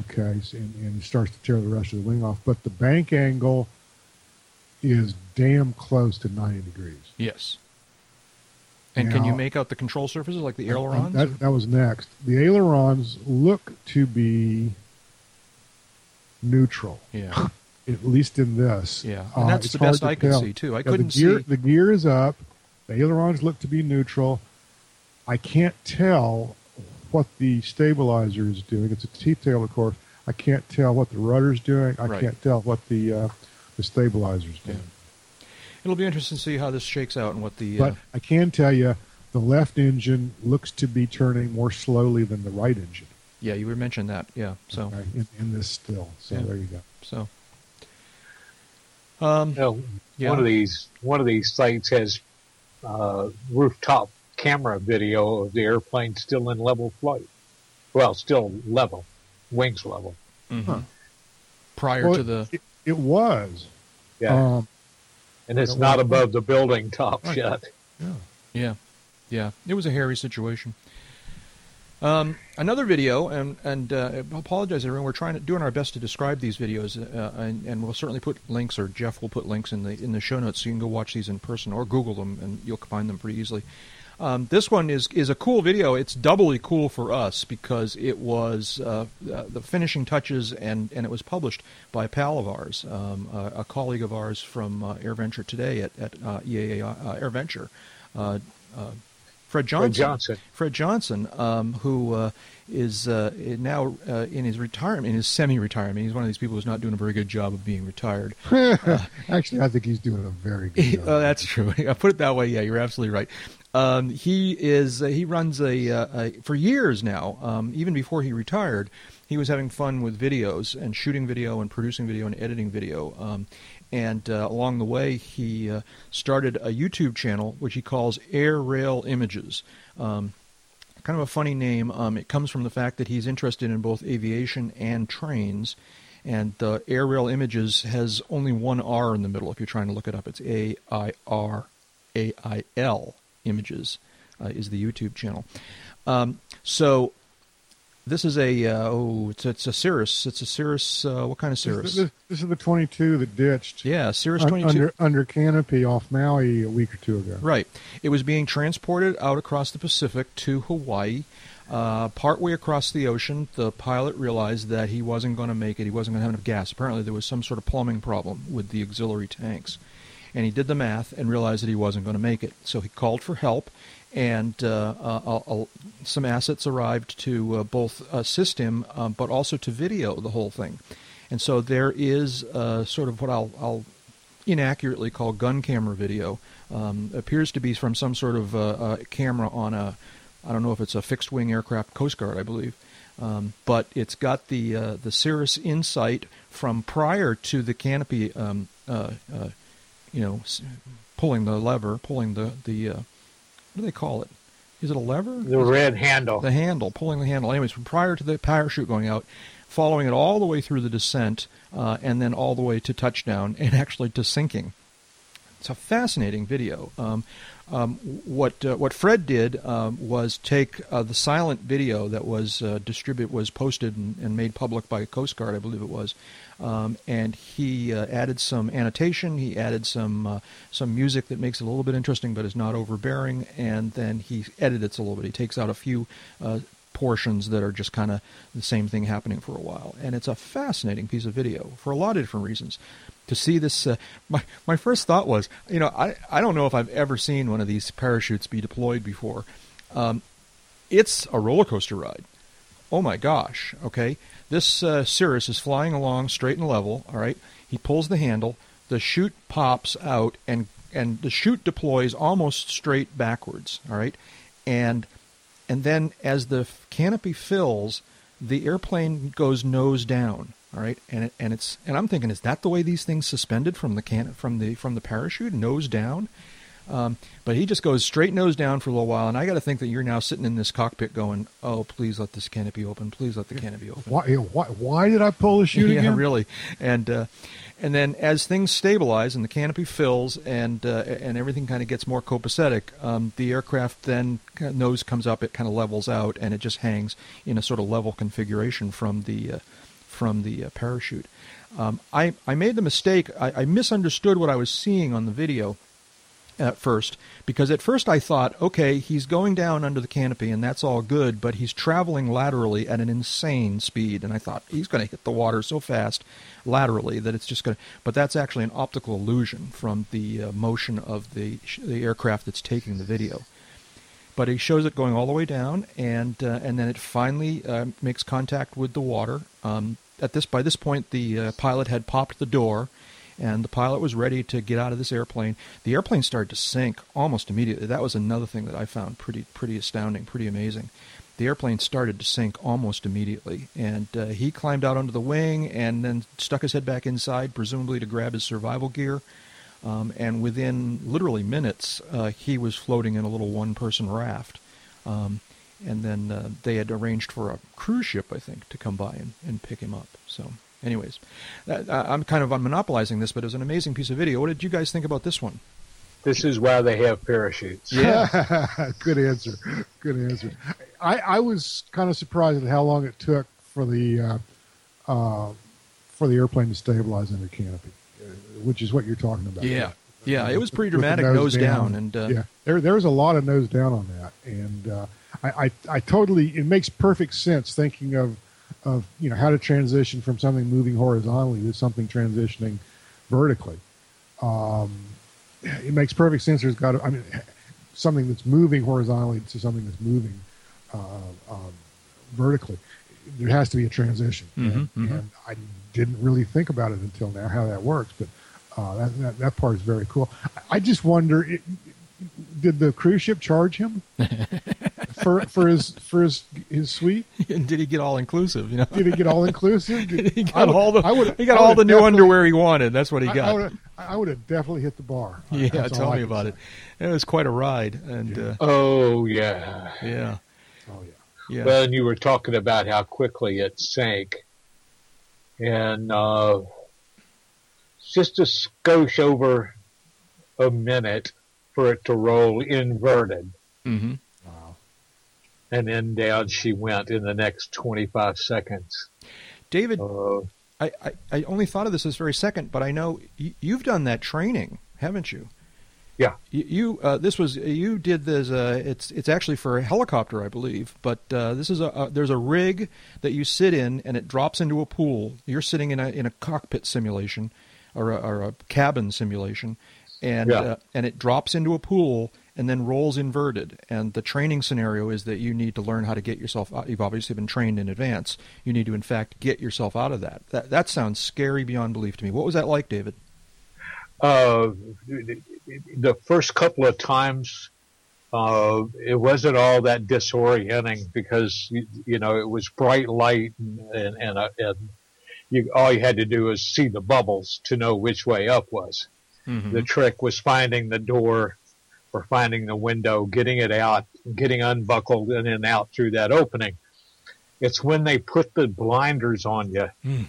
Okay, so- and, and it starts to tear the rest of the wing off. But the bank angle is damn close to 90 degrees. Yes. And can you make out the control surfaces like the ailerons? That, that was next. The ailerons look to be neutral. yeah. at least in this. Yeah, Uh, and that's it's the best I could see too. I Yeah, couldn't the gear, see. The gear is up. The ailerons look to be neutral. I can't tell what the stabilizer is doing. It's a T-tail, of course. I can't tell what the rudder's doing. I Right. can't tell what the uh, the stabilizer's Yeah. doing. It'll be interesting to see how this shakes out and what the. Uh, But I can tell you, the left engine looks to be turning more slowly than the right engine. yeah, you were mentioning that. Yeah. So. okay, in, in this still. So Yeah. there you go. So. Um. You know, Yeah. one of these one of these sites has uh, rooftop camera video of the airplane still in level flight. Well, still level, wings level. mhm. Huh. Prior Well, to the. It, it was. Yeah, Um, and it's not above the building top Right. yet. yeah. Yeah, yeah. It was a hairy situation. Um, another video, and and uh, I apologize, everyone. We're trying to doing our best to describe these videos, uh, and, and we'll certainly put links, or Jeff will put links in the in the show notes, so you can go watch these in person or Google them, and you'll find them pretty easily. Um, this one is is a cool video. It's doubly cool for us because it was uh, uh, the finishing touches, and, and it was published by a pal of ours, um, a, a colleague of ours from uh, AirVenture today at at uh, EAA uh, AirVenture. Uh, uh, Fred Johnson. Johnson. Fred Johnson, um, who uh, is uh, now uh, in his retirement, in his semi-retirement. He's one of these people who's not doing a very good job of being retired. Actually, I think he's doing a very good job. oh, that's true. I put it that way. Yeah, you're absolutely right. Um, he is. Uh, he runs a, uh, a for years now. Um, even before he retired, he was having fun with videos and shooting video and producing video and editing video. And uh, along the way, he uh, started a YouTube channel which he calls Air Rail Images. Um, kind of a funny name. Um, it comes from the fact that he's interested in both aviation and trains. And uh, Air Rail Images has only one R in the middle. If you're trying to look it up, it's A I R A I L Images uh, is the YouTube channel. Um, so This is a uh, oh, it's it's a Cirrus. It's a Cirrus. Uh, what kind of Cirrus? This, this, this, is the 22 that ditched. Yeah, Cirrus 22 under under canopy off Maui a week or two ago. Right. It was being transported out across the Pacific to Hawaii. Uh, partway across the ocean, the pilot realized that he wasn't going to make it. He wasn't going to have enough gas. Apparently, there was some sort of plumbing problem with the auxiliary tanks. And he did the math and realized that he wasn't going to make it. So he called for help, and uh, uh, uh some assets arrived to uh, both him, um, but also to video the whole thing. And so there is uh, sort of what I'll, I'll, inaccurately call gun camera video. Um, appears to be from some sort of camera on a I don't know if it's a fixed wing aircraft, Coast Guard, I believe. Um, but it's got the uh, the Cirrus Insight from prior to the canopy, um, uh, uh, you know, pulling the lever, pulling the the uh, what do they call it? Is it a lever? The red handle. The handle, pulling the handle. Anyways, from prior to the parachute going out, following it all the way through the descent, uh, and then all the way to touchdown, and actually to sinking. It's a fascinating video. Um, um, what uh, what Fred did um, was take uh, the silent video that was uh, distributed, was posted and, and, made public by Coast Guard, I believe it was, um, and he uh, added some annotation. He added some uh, some music that makes it a little bit interesting, but is not overbearing. And then he edits a little bit. He takes out a few uh, portions that are just kind of the same thing happening for a while. And it's a fascinating piece of video for a lot of different reasons to see this. Uh, my my first thought was, you know, I I don't know if I've ever seen one of these parachutes be deployed before. Um, it's a roller coaster ride. Oh my gosh! Okay, this uh, Cirrus is flying along straight and level. All right, he pulls the handle. The chute pops out, and and the chute deploys almost straight backwards. All right, and and then as the canopy fills, the airplane goes nose down. All right, and it, and it's and I'm thinking, is that the way these things suspended from the can from the from the parachute, nose down? Um, but he just goes straight nose down for a little while, and I got to think that you're now sitting in this cockpit going, "Oh, please let this canopy open. Please let the canopy open." Why? Why, why did I pull the chute yeah, again? really. And uh, and then as things stabilize and the canopy fills and uh, and everything kind of gets more copacetic, um, the aircraft then nose comes up, it kind of levels out, and it just hangs in a sort of level configuration from the uh, from the uh, parachute. Um, I, I made the mistake, I, I, misunderstood what I was seeing on the video at first, because at first I thought, okay, he's going down under the canopy and that's all good, but he's traveling laterally at an insane speed. And I thought, he's going to hit the water so fast laterally that it's just going to. But that's actually an optical illusion from the uh, motion of the, the aircraft that's taking the video but he shows it going all the way down, and uh, and then it finally uh, makes contact with the water. Um, at this by this point, the uh, pilot had popped the door, and the pilot was ready to get out of this airplane. The airplane started to sink almost immediately. That was another thing that I found pretty pretty astounding, pretty amazing. The airplane started to sink almost immediately, and uh, he climbed out onto the wing and then stuck his head back inside, presumably to grab his survival gear. Um, and within literally minutes, uh, he was floating in a little one-person raft. Um, and then uh, they had arranged for a cruise ship, I think, to come by and, and pick him up. So, anyways, I'm kind of monopolizing this, but it was an amazing piece of video. What did you guys think about this one? This is why they have parachutes. Yeah, good answer. Good answer. I, I was kind of surprised at how long it took for the uh, uh, for the airplane to stabilize under canopy, uh, which is what you're talking about. Yeah, yeah, it was pretty dramatic, nose, nose, down, down and uh, yeah, there there was a lot of nose down on that, and uh, I, I, I totally it makes perfect sense thinking of of you know how to transition from something moving horizontally to something transitioning vertically. Um, it makes perfect sense. There's got to, I mean something that's moving horizontally to something that's moving uh, um, vertically. There has to be a transition, mm-hmm, and, mm-hmm. and, I didn't really think about it until now how that works. But uh, that, that, that part is very cool. I just wonder, it, did the cruise ship charge him? for for his for his his suite? And did he get all inclusive? You know, did he get all inclusive? Did, he got would, all the I would, he got all the new underwear he wanted. That's what he got. I would have definitely hit the bar. Yeah, That's tell me about say. it. It was quite a ride. And yeah. uh, oh yeah, yeah, oh yeah. Yeah. Well, and you were talking about how quickly it sank, and uh, just a skosh over a minute for it to roll inverted. Mm-hmm. And then down she went in the next 25 seconds. David, Uh, I, I, I only thought of this this very second, but I know y- you've done that training, haven't you? Yeah. You, you uh, this was you did this. Uh, it's it's actually for a helicopter, I believe. But uh, this is a, a there's a rig that you sit in, and it drops into a pool. You're sitting in a in a cockpit simulation, or a, or a cabin simulation, and Yeah. uh, and it drops into a pool and then rolls inverted. And the training scenario is that you need to learn how to get yourself. out. You've obviously been trained in advance. You need to, in fact, get yourself out of that. That that sounds scary beyond belief to me. What was that like, David? uh, the first couple of times, uh, it wasn't all that disorienting because you, you know it was bright light and and, and, uh, and you all you had to do was see the bubbles to know which way up was. Mm-hmm. The trick was finding the door or finding the window, getting it out, getting unbuckled, in and out through that opening. It's when they put the blinders on you Mm.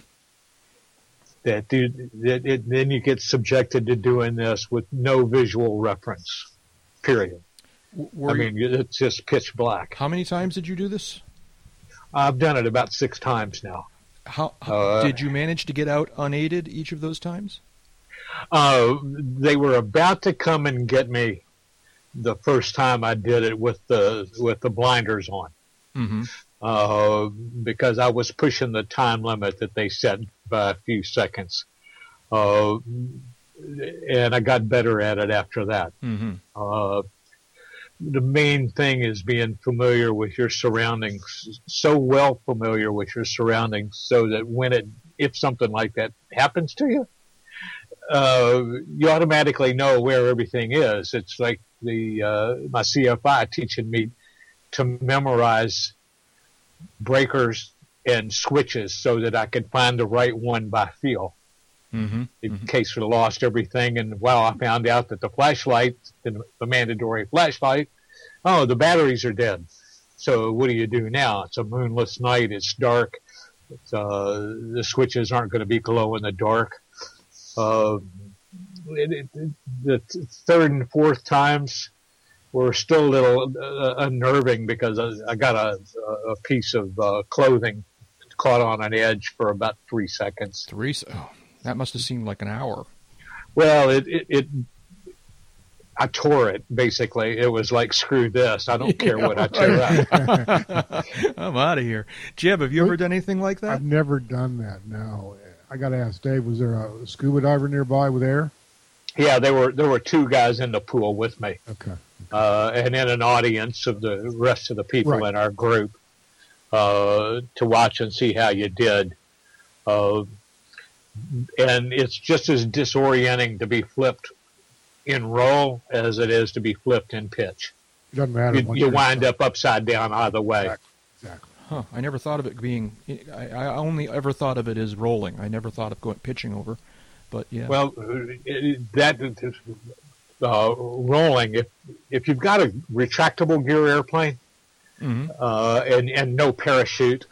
that, dude, that it, then you get subjected to doing this with no visual reference. Period. Were I you- mean, it's just pitch black. how many times did you do this? I've done it about six times now. How, how Uh, did you manage to get out unaided each of those times? Uh, they were about to come and get me the first time I did it with the with the blinders on. Mm-hmm. uh, because I was pushing the time limit that they set by a few seconds. Uh, and I got better at it after that. Mm-hmm. Uh, the main thing is being familiar with your surroundings, so well familiar with your surroundings, so that when it, if something like that happens to you, uh, you automatically know where everything is. It's like the uh, my CFI teaching me to memorize breakers and switches so that I could find the right one by feel Mm-hmm. in case we lost everything. And well, I found out that the flashlight, the, the mandatory flashlight, oh, the batteries are dead. So what do you do now? It's a moonless night. It's dark. It's, uh, the switches aren't going to be glow in the dark. Uh, it, it, the third and fourth times were still a little uh, unnerving because I, I got a, a piece of uh, clothing caught on an edge for about three seconds. Three. Oh, that must have seemed like an hour. Well, it, it, it I tore it basically. It was like screw this. I don't care what I tear up. I'm out of here. Jeb, have you ever done anything like that? I've never done that. No, I got to ask Dave. Was there a scuba diver nearby with air? Yeah, there were there were two guys in the pool with me, Okay. uh, and then an audience of the rest of the people Right. in our group uh, to watch and see how you did. Uh, and it's just as disorienting to be flipped in roll as it is to be flipped in pitch. It doesn't matter. You, you wind up upside down either way. Exactly. Huh. I never thought of it being. I, I only ever thought of it as rolling. I never thought of going pitching over. But yeah. Well, it, that uh, rolling. If if you've got a retractable gear airplane hmm uh, and and no parachute,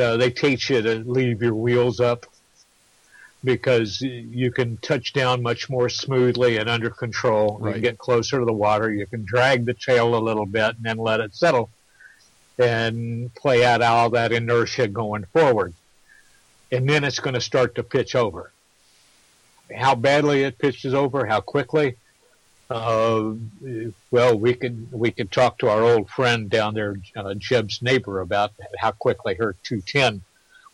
uh, they teach you to leave your wheels up because you can touch down much more smoothly and under control. You Right. can get closer to the water. You can drag the tail a little bit and then let it settle and play out all that inertia going forward. And then it's going to start to pitch over. How badly it pitches over, how quickly. Uh, well, we could we could talk to our old friend down there, uh, Jeb's neighbor, about how quickly her 210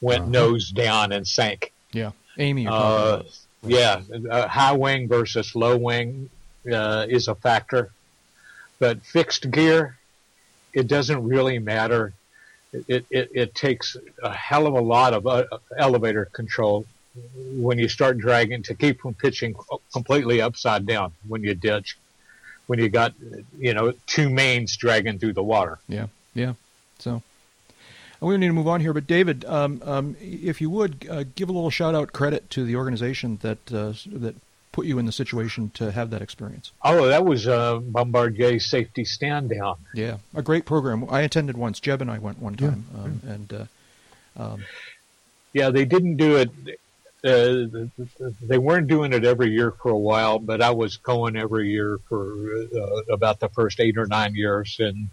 went Uh-huh. nose down and sank. yeah. Amy, Uh. Yeah, uh, high wing versus low wing uh, is a factor, but fixed gear, it doesn't really matter. It, it, it takes a hell of a lot of uh, elevator control when you start dragging to keep from pitching completely upside down when you ditch, when you got you know two mains dragging through the water. Yeah, yeah. So we need to move on here, but David, um, um, if you would uh, give a little shout out credit to the organization that uh, that put you in the situation to have that experience. Oh, that was a Bombardier Safety Stand Down. Yeah, a great program. I attended once. Jeb and I went one Yeah, time, um, and uh, um, Yeah, they didn't do it. Uh, they weren't doing it every year for a while, but I was going every year for uh, about the first eight or nine years, and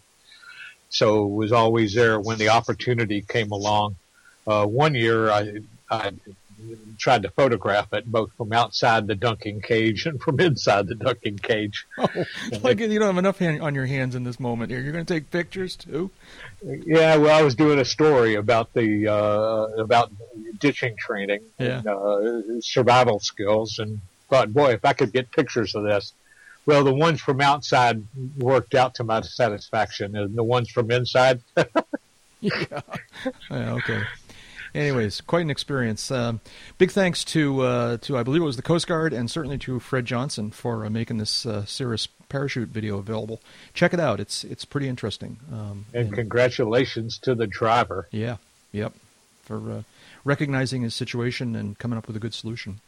so was always there when the opportunity came along. Uh, one year I, I tried to photograph it both from outside the dunking cage and from inside the dunking cage. Oh, like you don't have enough hand, on your hands in this moment here. You're going to take pictures too. Yeah, well, I was doing a story about the uh, about ditching training yeah. and uh, survival skills, and thought, boy, if I could get pictures of this. Well, the ones from outside worked out to my satisfaction, and the ones from inside. yeah. yeah. Okay anyways, quite an experience. Um, big thanks to uh, to I believe it was the Coast Guard and certainly to Fred Johnson for uh, making this uh, Cirrus parachute video available. Check it out; it's it's pretty interesting. Um, and, and, congratulations to the driver. Yeah, yep, for uh, recognizing his situation and coming up with a good solution.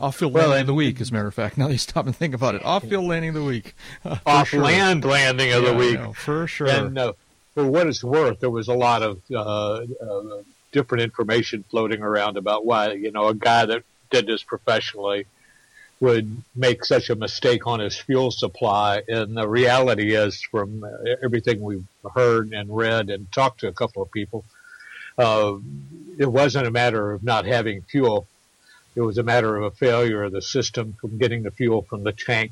Off field well, landing of the week, as a matter of fact. Now you stop and think about it. Off field landing of the week. Off sure. land landing of yeah, the week. Know, for sure. And uh, for what it's worth, there was a lot of uh, uh, different information floating around about why you know a guy that did this professionally would make such a mistake on his fuel supply. And the reality is, from everything we've heard and read and talked to a couple of people, uh, it wasn't a matter of not having fuel. It was a matter of a failure of the system from getting the fuel from the tank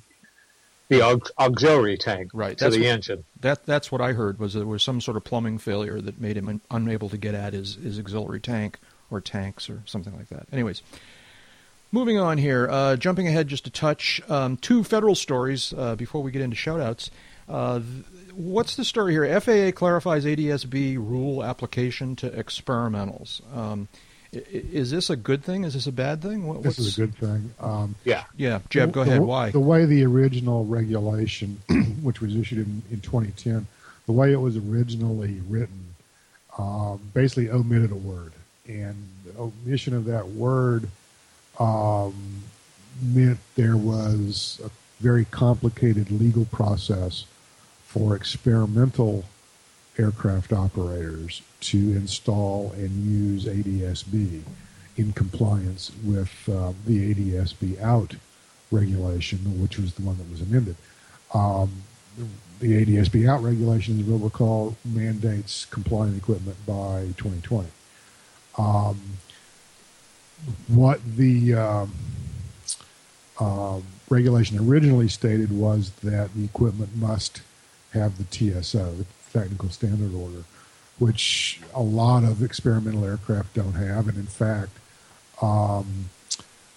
the aux- auxiliary tank right. to that's the what, engine. That that's what I heard was there was some sort of plumbing failure that made him un- unable to get at his, his auxiliary tank or tanks or something like that. Anyways, moving on here, uh, jumping ahead just a touch, um, two federal stories uh, before we get into shoutouts. Uh, th- what's the story here? FAA clarifies ADSB rule application to experimentals. Um, is this a good thing? Is this a bad thing? What, this is a good thing. Um, yeah. Yeah. Jeb, go the, ahead. Why? The way the original regulation, which was issued in, in 2010, the way it was originally written, um, basically omitted a word. And the omission of that word um, meant there was a very complicated legal process for experimental aircraft operators to install and use ADSB in compliance with uh, the ADSB out regulation, which was the one that was amended. Um, the ADSB out regulation, as you'll recall, mandates compliant equipment by 2020. Um, what the um, uh, regulation originally stated was that the equipment must have the TSO, the technical standard order, which a lot of experimental aircraft don't have, and in fact, um,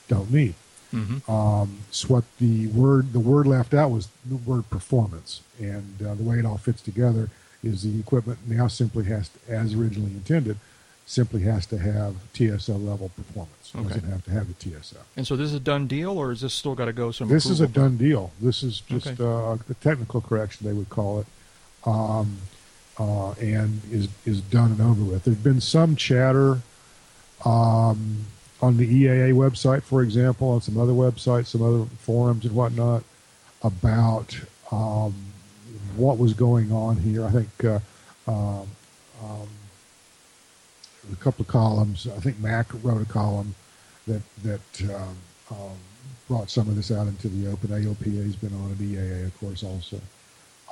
don't need. Mm-hmm. Um, so what the word the word left out was the word performance, and uh, the way it all fits together is the equipment now simply has, to, as originally intended, simply has to have TSO level performance. Okay. Doesn't have to have the TSO. And so this is a done deal, or is this still got to go some? This is a done deal. This is just okay. uh, a technical correction they would call it um, uh, and is is done and over with. There's been some chatter um, on the EAA website, for example, on some other websites, some other forums and whatnot about um, what was going on here. I think uh, um, um, a couple of columns. I think Mac wrote a column that that um, um, brought some of this out into the open. AOPA has been on it. EAA, of course, also.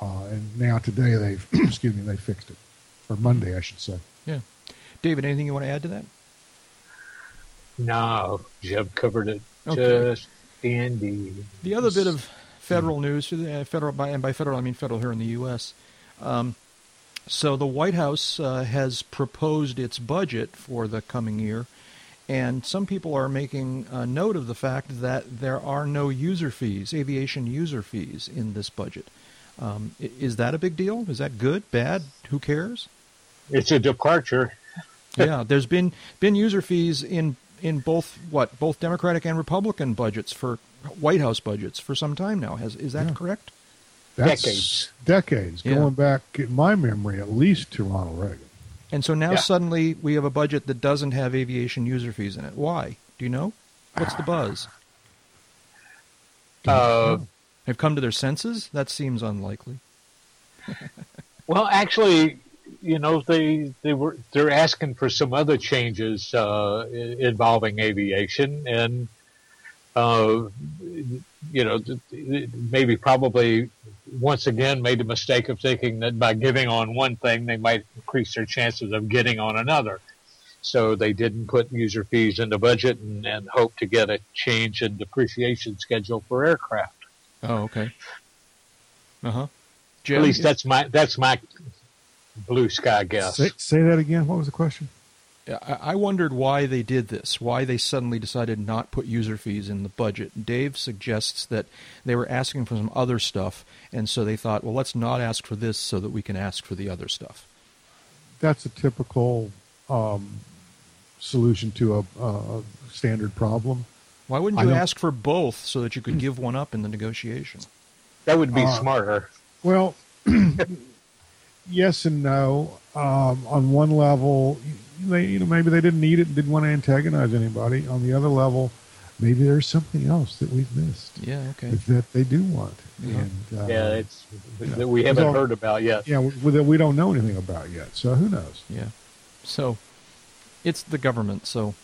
Uh, and now today they've excuse me they fixed it, or Monday I should say. Yeah, David, anything you want to add to that? No, Jeb covered it okay. just dandy. The other bit of federal news, uh, federal by, and by federal I mean federal here in the U.S. Um, so the White House uh, has proposed its budget for the coming year, and some people are making a note of the fact that there are no user fees, aviation user fees, in this budget. Um, is that a big deal? Is that good, bad? Who cares? It's a departure. yeah, there's been been user fees in in both what both Democratic and Republican budgets for White House budgets for some time now. Has is that yeah. correct? That's decades, decades yeah. going back in my memory at least to Ronald Reagan. And so now yeah. suddenly we have a budget that doesn't have aviation user fees in it. Why? Do you know? What's the buzz? Uh, have come to their senses? That seems unlikely. well, actually, you know, they they were they're asking for some other changes uh, involving aviation, and uh, you know, maybe probably once again made the mistake of thinking that by giving on one thing, they might increase their chances of getting on another. So they didn't put user fees in the budget and, and hope to get a change in depreciation schedule for aircraft. Oh, okay. Uh huh. At least that's my that's my blue sky guess. Say, say that again. What was the question? I wondered why they did this, why they suddenly decided not put user fees in the budget. Dave suggests that they were asking for some other stuff, and so they thought, well, let's not ask for this so that we can ask for the other stuff. That's a typical um, solution to a, a, standard problem. Why wouldn't you ask for both so that you could give one up in the negotiation? That would be uh, smarter. Well, yes and no. Um, on one level, they, you know, maybe they didn't need it and didn't want to antagonize anybody. On the other level, maybe there's something else that we've missed. Yeah, okay. That they do want. Yeah, and, uh, yeah it's that we haven't so, heard about yet. Yeah, that we don't know anything about yet. So who knows? Yeah. So it's the government. So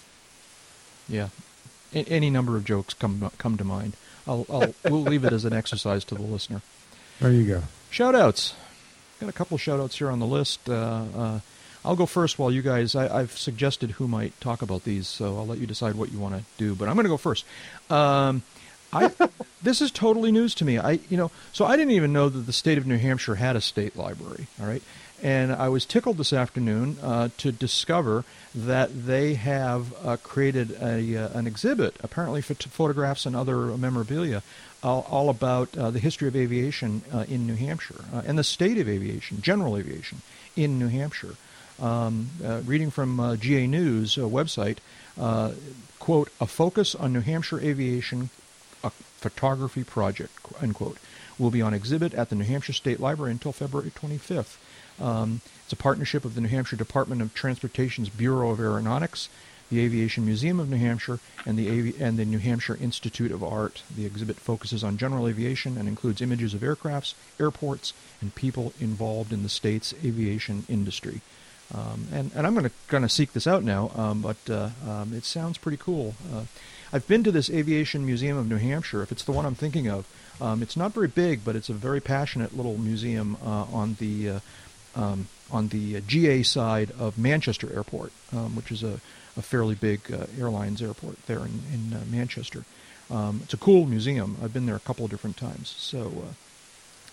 yeah, A- any number of jokes come come to mind. I'll, I'll we'll leave it as an exercise to the listener. There you go. Shout outs. Got a couple shout outs here on the list. Uh, uh, I'll go first while you guys, I, have suggested who might talk about these, so I'll let you decide what you want to do. But I'm going to go first. Um, I, this is totally news to me. I, you know, so I didn't even know that the state of New Hampshire had a state library. All right, and I was tickled this afternoon uh, to discover that they have uh, created a, uh, an exhibit, apparently for photographs and other memorabilia, all, all about uh, the history of aviation uh, in New Hampshire uh, and the state of aviation, general aviation in New Hampshire. Um, reading from GA News website, quote, a focus on New Hampshire aviation a photography project, unquote, will be on exhibit at the New Hampshire State Library until February 25th. Um, it's a partnership of the New Hampshire Department of Transportation's Bureau of Aeronautics, the Aviation Museum of New Hampshire, and the, Avi- and the New Hampshire Institute of Art. The exhibit focuses on general aviation and includes images of aircrafts, airports, and people involved in the state's aviation industry. Um, and, and I'm going to kind of seek this out now, um, but uh, um, it sounds pretty cool. Uh, I've been to this Aviation Museum of New Hampshire, if it's the one I'm thinking of. Um, it's not very big, but it's a very passionate little museum uh, on the uh, um, on the uh, GA side of Manchester Airport, um, which is a, a fairly big uh, airlines airport there in, in uh, Manchester. Um, it's a cool museum. I've been there a couple of different times, so uh,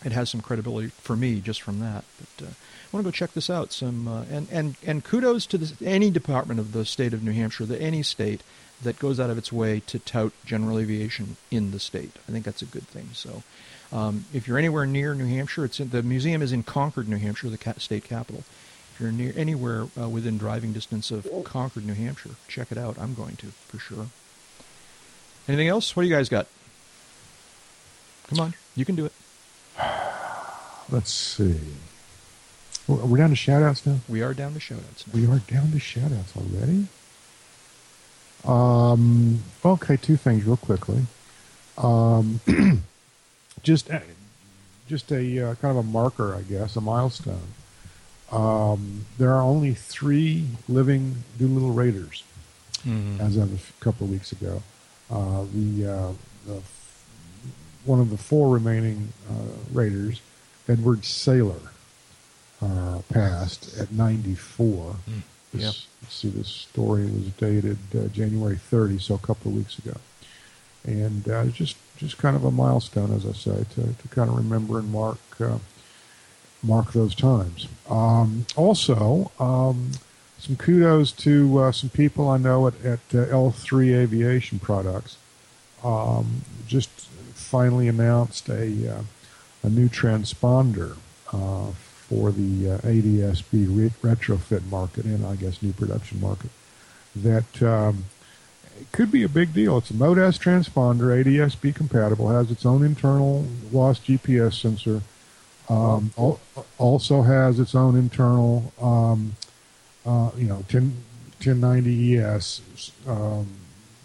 it has some credibility for me just from that. But uh, I want to go check this out. Some uh, and and and kudos to any department of the state of New Hampshire, the any state that goes out of its way to tout general aviation in the state. I think that's a good thing. So um, if you're anywhere near New Hampshire, it's in, the museum is in Concord, New Hampshire, the state capital. If you're near anywhere uh, within driving distance of Concord, New Hampshire, check it out. I'm going to for sure. Anything else? What do you guys got? Come on, you can do it. Let's see. We're we down to shoutouts now? We are down to shoutouts now. We are down to shoutouts already. Um, okay, two things real quickly. Um, just uh, just a uh, kind of a marker, I guess, a milestone. Um, there are only three living Doolittle Raiders mm-hmm. as of a couple of weeks ago. Uh, the, uh, the, one of the four remaining uh, Raiders, Edward Saylor, uh, passed at 94. Mm. This, yep. Let's see, this story was dated January 30, so a couple of weeks ago, and just just kind of a milestone, as I say, to, to kind of remember and mark uh, mark those times. Um, also, um, some kudos to uh, some people I know at, at uh, L3 Aviation Products. Um, just finally announced a uh, a new transponder uh, for the uh, ADSB re- retrofit market and I guess new production market that um, it could be a big deal. It's a Mode S transponder, ADSB compatible, has its own internal WAAS GPS sensor. Um, al- also has its own internal, um, uh, you know, 10, 1090 ES um,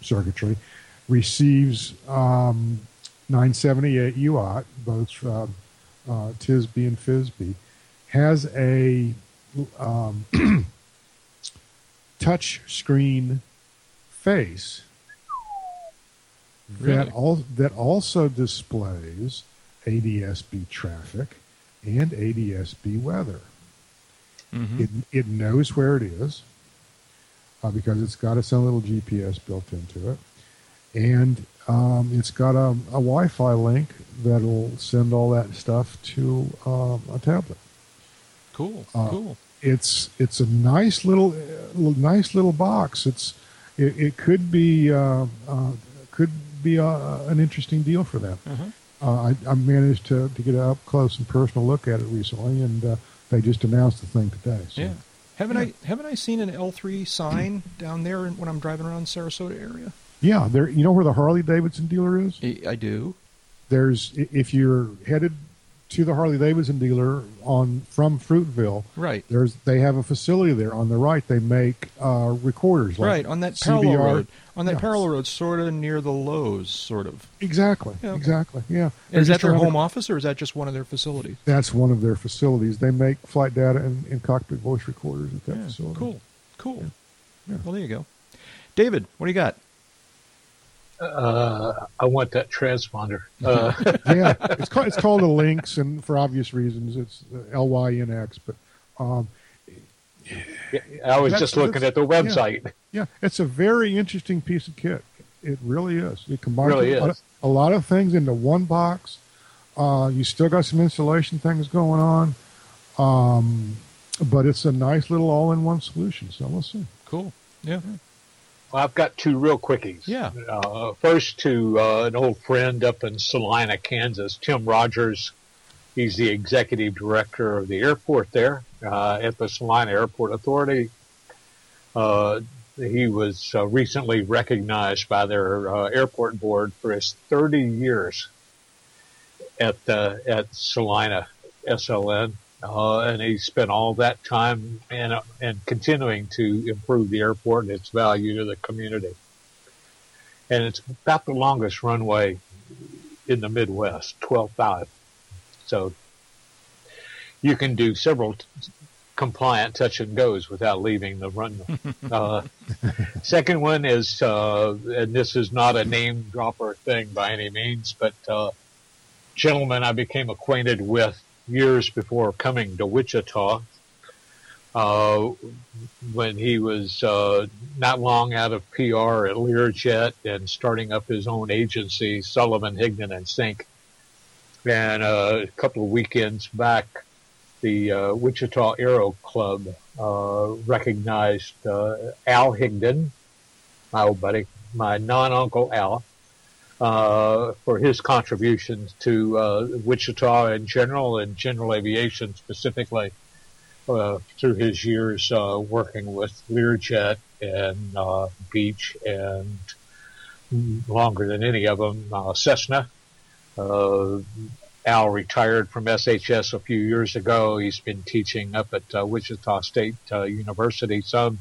circuitry. Receives um, 978 UAT, both uh, uh, TIS-B and FIS-B. Has a um, touch screen face that Really? all that also displays ADSB traffic and ADSB weather. Mm-hmm. It it knows where it is uh, because it's got its own little GPS built into it, and um, it's got a, a Wi-Fi link that'll send all that stuff to um, a tablet. Cool. Uh, cool. It's it's a nice little, uh, little nice little box. It's it, it could be uh, uh, could be a, an interesting deal for them. Uh-huh. Uh, I, I managed to, to get an up close and personal look at it recently, and uh, they just announced the thing today. So. Yeah. Haven't Yeah. I haven't I seen an L three sign down there when I'm driving around Sarasota area? Yeah, there. You know where the Harley Davidson dealer is? I, I do. There's if you're headed to the Harley Davidson dealer on from Fruitville, Right. there's they have a facility there on the right. They make uh, recorders, like right on that parallel CVR. road. On that Yeah. parallel road, sort of near the Lowe's, sort of. Exactly, Yeah, exactly. Yeah, Is that their home office or is that just one of their facilities? That's one of their facilities. They make flight data and, and cockpit voice recorders at that Yeah, facility. cool. Cool. Yeah. Well, there you go. David, what do you got? Uh, I want that transponder. Uh, yeah, it's called it's called a Lynx, and for obvious reasons, it's L Y N X. But um, I was just looking at the website. yeah, it's a very interesting piece of kit. It really is. It combines Really a, lot of, a lot of things into one box. Uh, you still got some installation things going on, um, but it's a nice little all-in-one solution. So we'll see. Cool. Yeah. Well, I've got two real quickies. Yeah. Uh, first to uh, an old friend up in Salina, Kansas, Tim Rogers. He's the executive director of the airport there uh, at the Salina Airport Authority. Uh, he was uh, recently recognized by their uh, airport board for his 30 years at at Salina SLN, uh, and he spent all that time and and continuing to improve the airport and its value to the community. And it's about the longest runway in the Midwest, twelve five. So you can do several t- compliant touch and goes without leaving the runway. uh, second one is, uh, and this is not a name dropper thing by any means, but uh, gentleman I became acquainted with years before coming to Wichita. Uh, when he was uh, not long out of PR at Learjet and starting up his own agency, Sullivan, Higdon, and Sink. And uh, a couple of weekends back, the uh, Wichita Aero Club uh, recognized uh, Al Higdon, my old buddy, my non-uncle Al, uh, for his contributions to uh, Wichita in general and general aviation specifically uh, through his years uh, working with Learjet and uh, Beech and longer than any of them, uh, Cessna. Uh, Al retired from SHS a few years ago. He's been teaching up at Wichita State University some.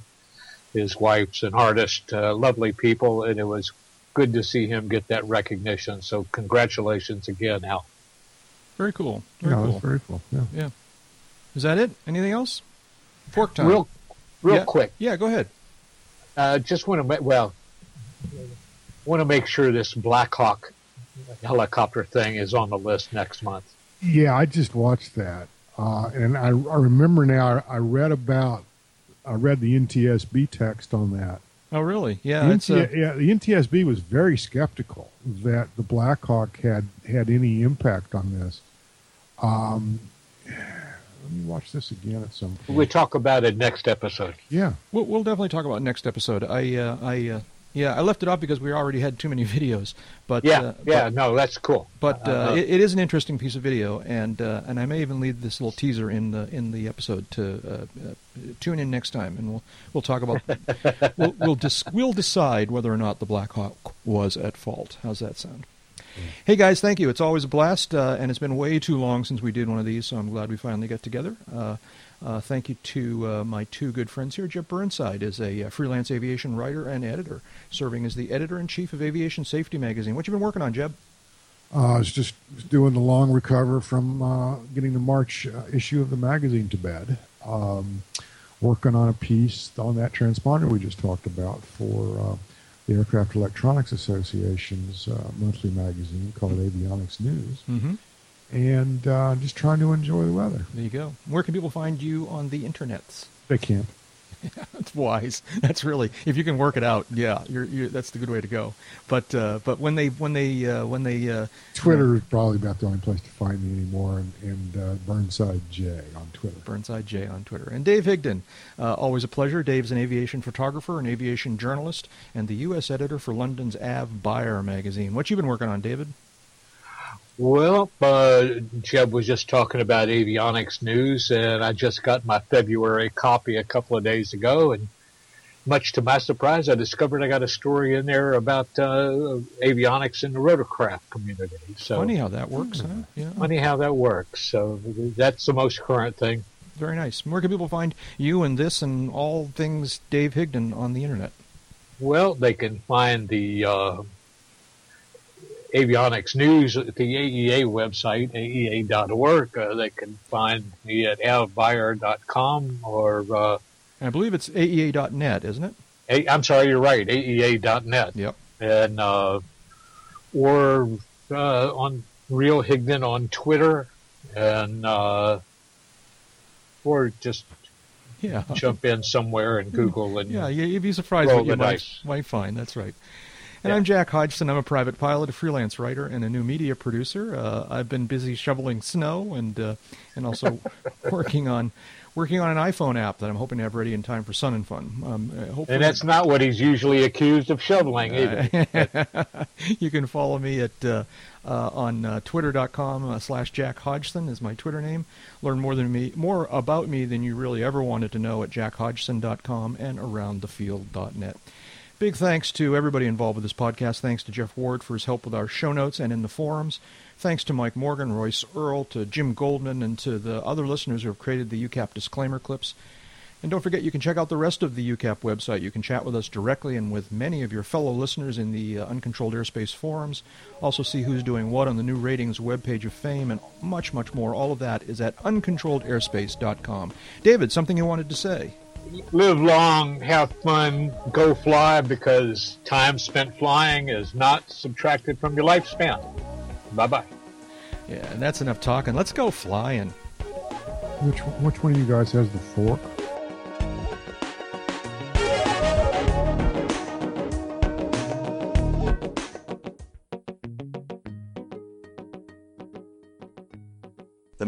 His wife's an artist, uh, lovely people, and it was good to see him get that recognition. So congratulations again, Al. Very cool. Very yeah, cool. very cool. Yeah. Yeah. Is that it? Anything else? Fork time. Real, real Yeah. quick. Yeah, go ahead. Uh, just want to ma- well, want to make sure this Black Hawk helicopter thing is on the list next month. Yeah, I just watched that, uh, and I, I remember now. I read about, I read the NTSB text on that. Oh, really? Yeah. The It's, NT uh, yeah, the NTSB was very skeptical that the Blackhawk had had any impact on this. Um, let me watch this again at some point. We talk about it next episode. yeah, we'll, we'll definitely talk about it next episode. I, uh, I, uh, yeah, I left it off because we already had too many videos. But Yeah, uh, yeah, but- no, that's cool. But uh, Uh, it, it is an interesting piece of video, and uh, and I may even leave this little teaser in the in the episode to uh, uh, tune in next time, and we'll we'll talk about we'll we'll, dis- we'll decide whether or not the Black Hawk was at fault. How's that sound? Hey guys, thank you. It's always a blast, uh, and it's been way too long since we did one of these, so I'm glad we finally got together. Uh, uh, thank you to uh, my two good friends here. Jeb Burnside is a uh, freelance aviation writer and editor, serving as the editor in chief of Aviation Safety Magazine. What you been working on, Jeb? uh, I was just doing the long recover from uh, getting the March uh, issue of the magazine to bed. Um, working on a piece on that transponder we just talked about for uh, the Aircraft Electronics Association's uh, monthly magazine called Avionics News. Mm-hmm. And uh, just trying to enjoy the weather. There you go. Where can people find you on the internets? They can't. that's wise. That's really if you can work it out. Yeah, you're, you're, that's the good way to go. But uh, but when they when they uh, when they uh, Twitter is probably about the only place to find me anymore, and, and uh, Burnside J on Twitter. Burnside J on Twitter. And Dave Higdon, uh, always a pleasure. Dave's an aviation photographer, an aviation journalist, and the U.S. editor for London's Av Buyer magazine. What you been working on, David? Well, uh, Jeb was just talking about avionics news, and I just got my February copy a couple of days ago, and much to my surprise, I discovered I got a story in there about uh, avionics in the rotorcraft community. So funny how that works, huh? Yeah. Funny how that works. So that's the most current thing. Very nice. Where can people find you and this and all things Dave Higdon on the internet? Well, they can find the uh, avionics news at the AEA website, aea.org. Uh, they can find me at avbuyer.com or. Uh, I believe it's aea.net, isn't it? A, I'm sorry, you're right, aea.net. Yep. And, uh, or uh, on Real Higdon on Twitter, and, uh, or just yeah. jump in somewhere and Google and yeah, you'd be surprised what you might, might find. That's right. And yeah. I'm Jack Hodgson. I'm a private pilot, a freelance writer, and a new media producer. Uh, I've been busy shoveling snow and uh, and also working on working on an iPhone app that I'm hoping to have ready in time for Sun and Fun. Um, uh, and that's not what he's usually accused of shoveling either. you can follow me at uh, uh, on uh, twitter.com slash Jack Hodgson is my Twitter name. Learn more than me, more about me than you really ever wanted to know at jackhodgson.com and aroundthefield.net. Big thanks to everybody involved with this podcast. Thanks to Jeff Ward for his help with our show notes and in the forums. Thanks to Mike Morgan, Royce Earl, to Jim Goldman, and to the other listeners who have created the UCAP disclaimer clips. And don't forget, you can check out the rest of the UCAP website. You can chat with us directly and with many of your fellow listeners in the uh, Uncontrolled Airspace forums. Also, see who's doing what on the new ratings webpage of fame, and much, much more. All of that is at uncontrolledairspace.com. David, something you wanted to say? Live long, have fun, go fly because time spent flying is not subtracted from your lifespan. Bye bye. Yeah, and that's enough talking. Let's go flying. Which which one of you guys has the fork?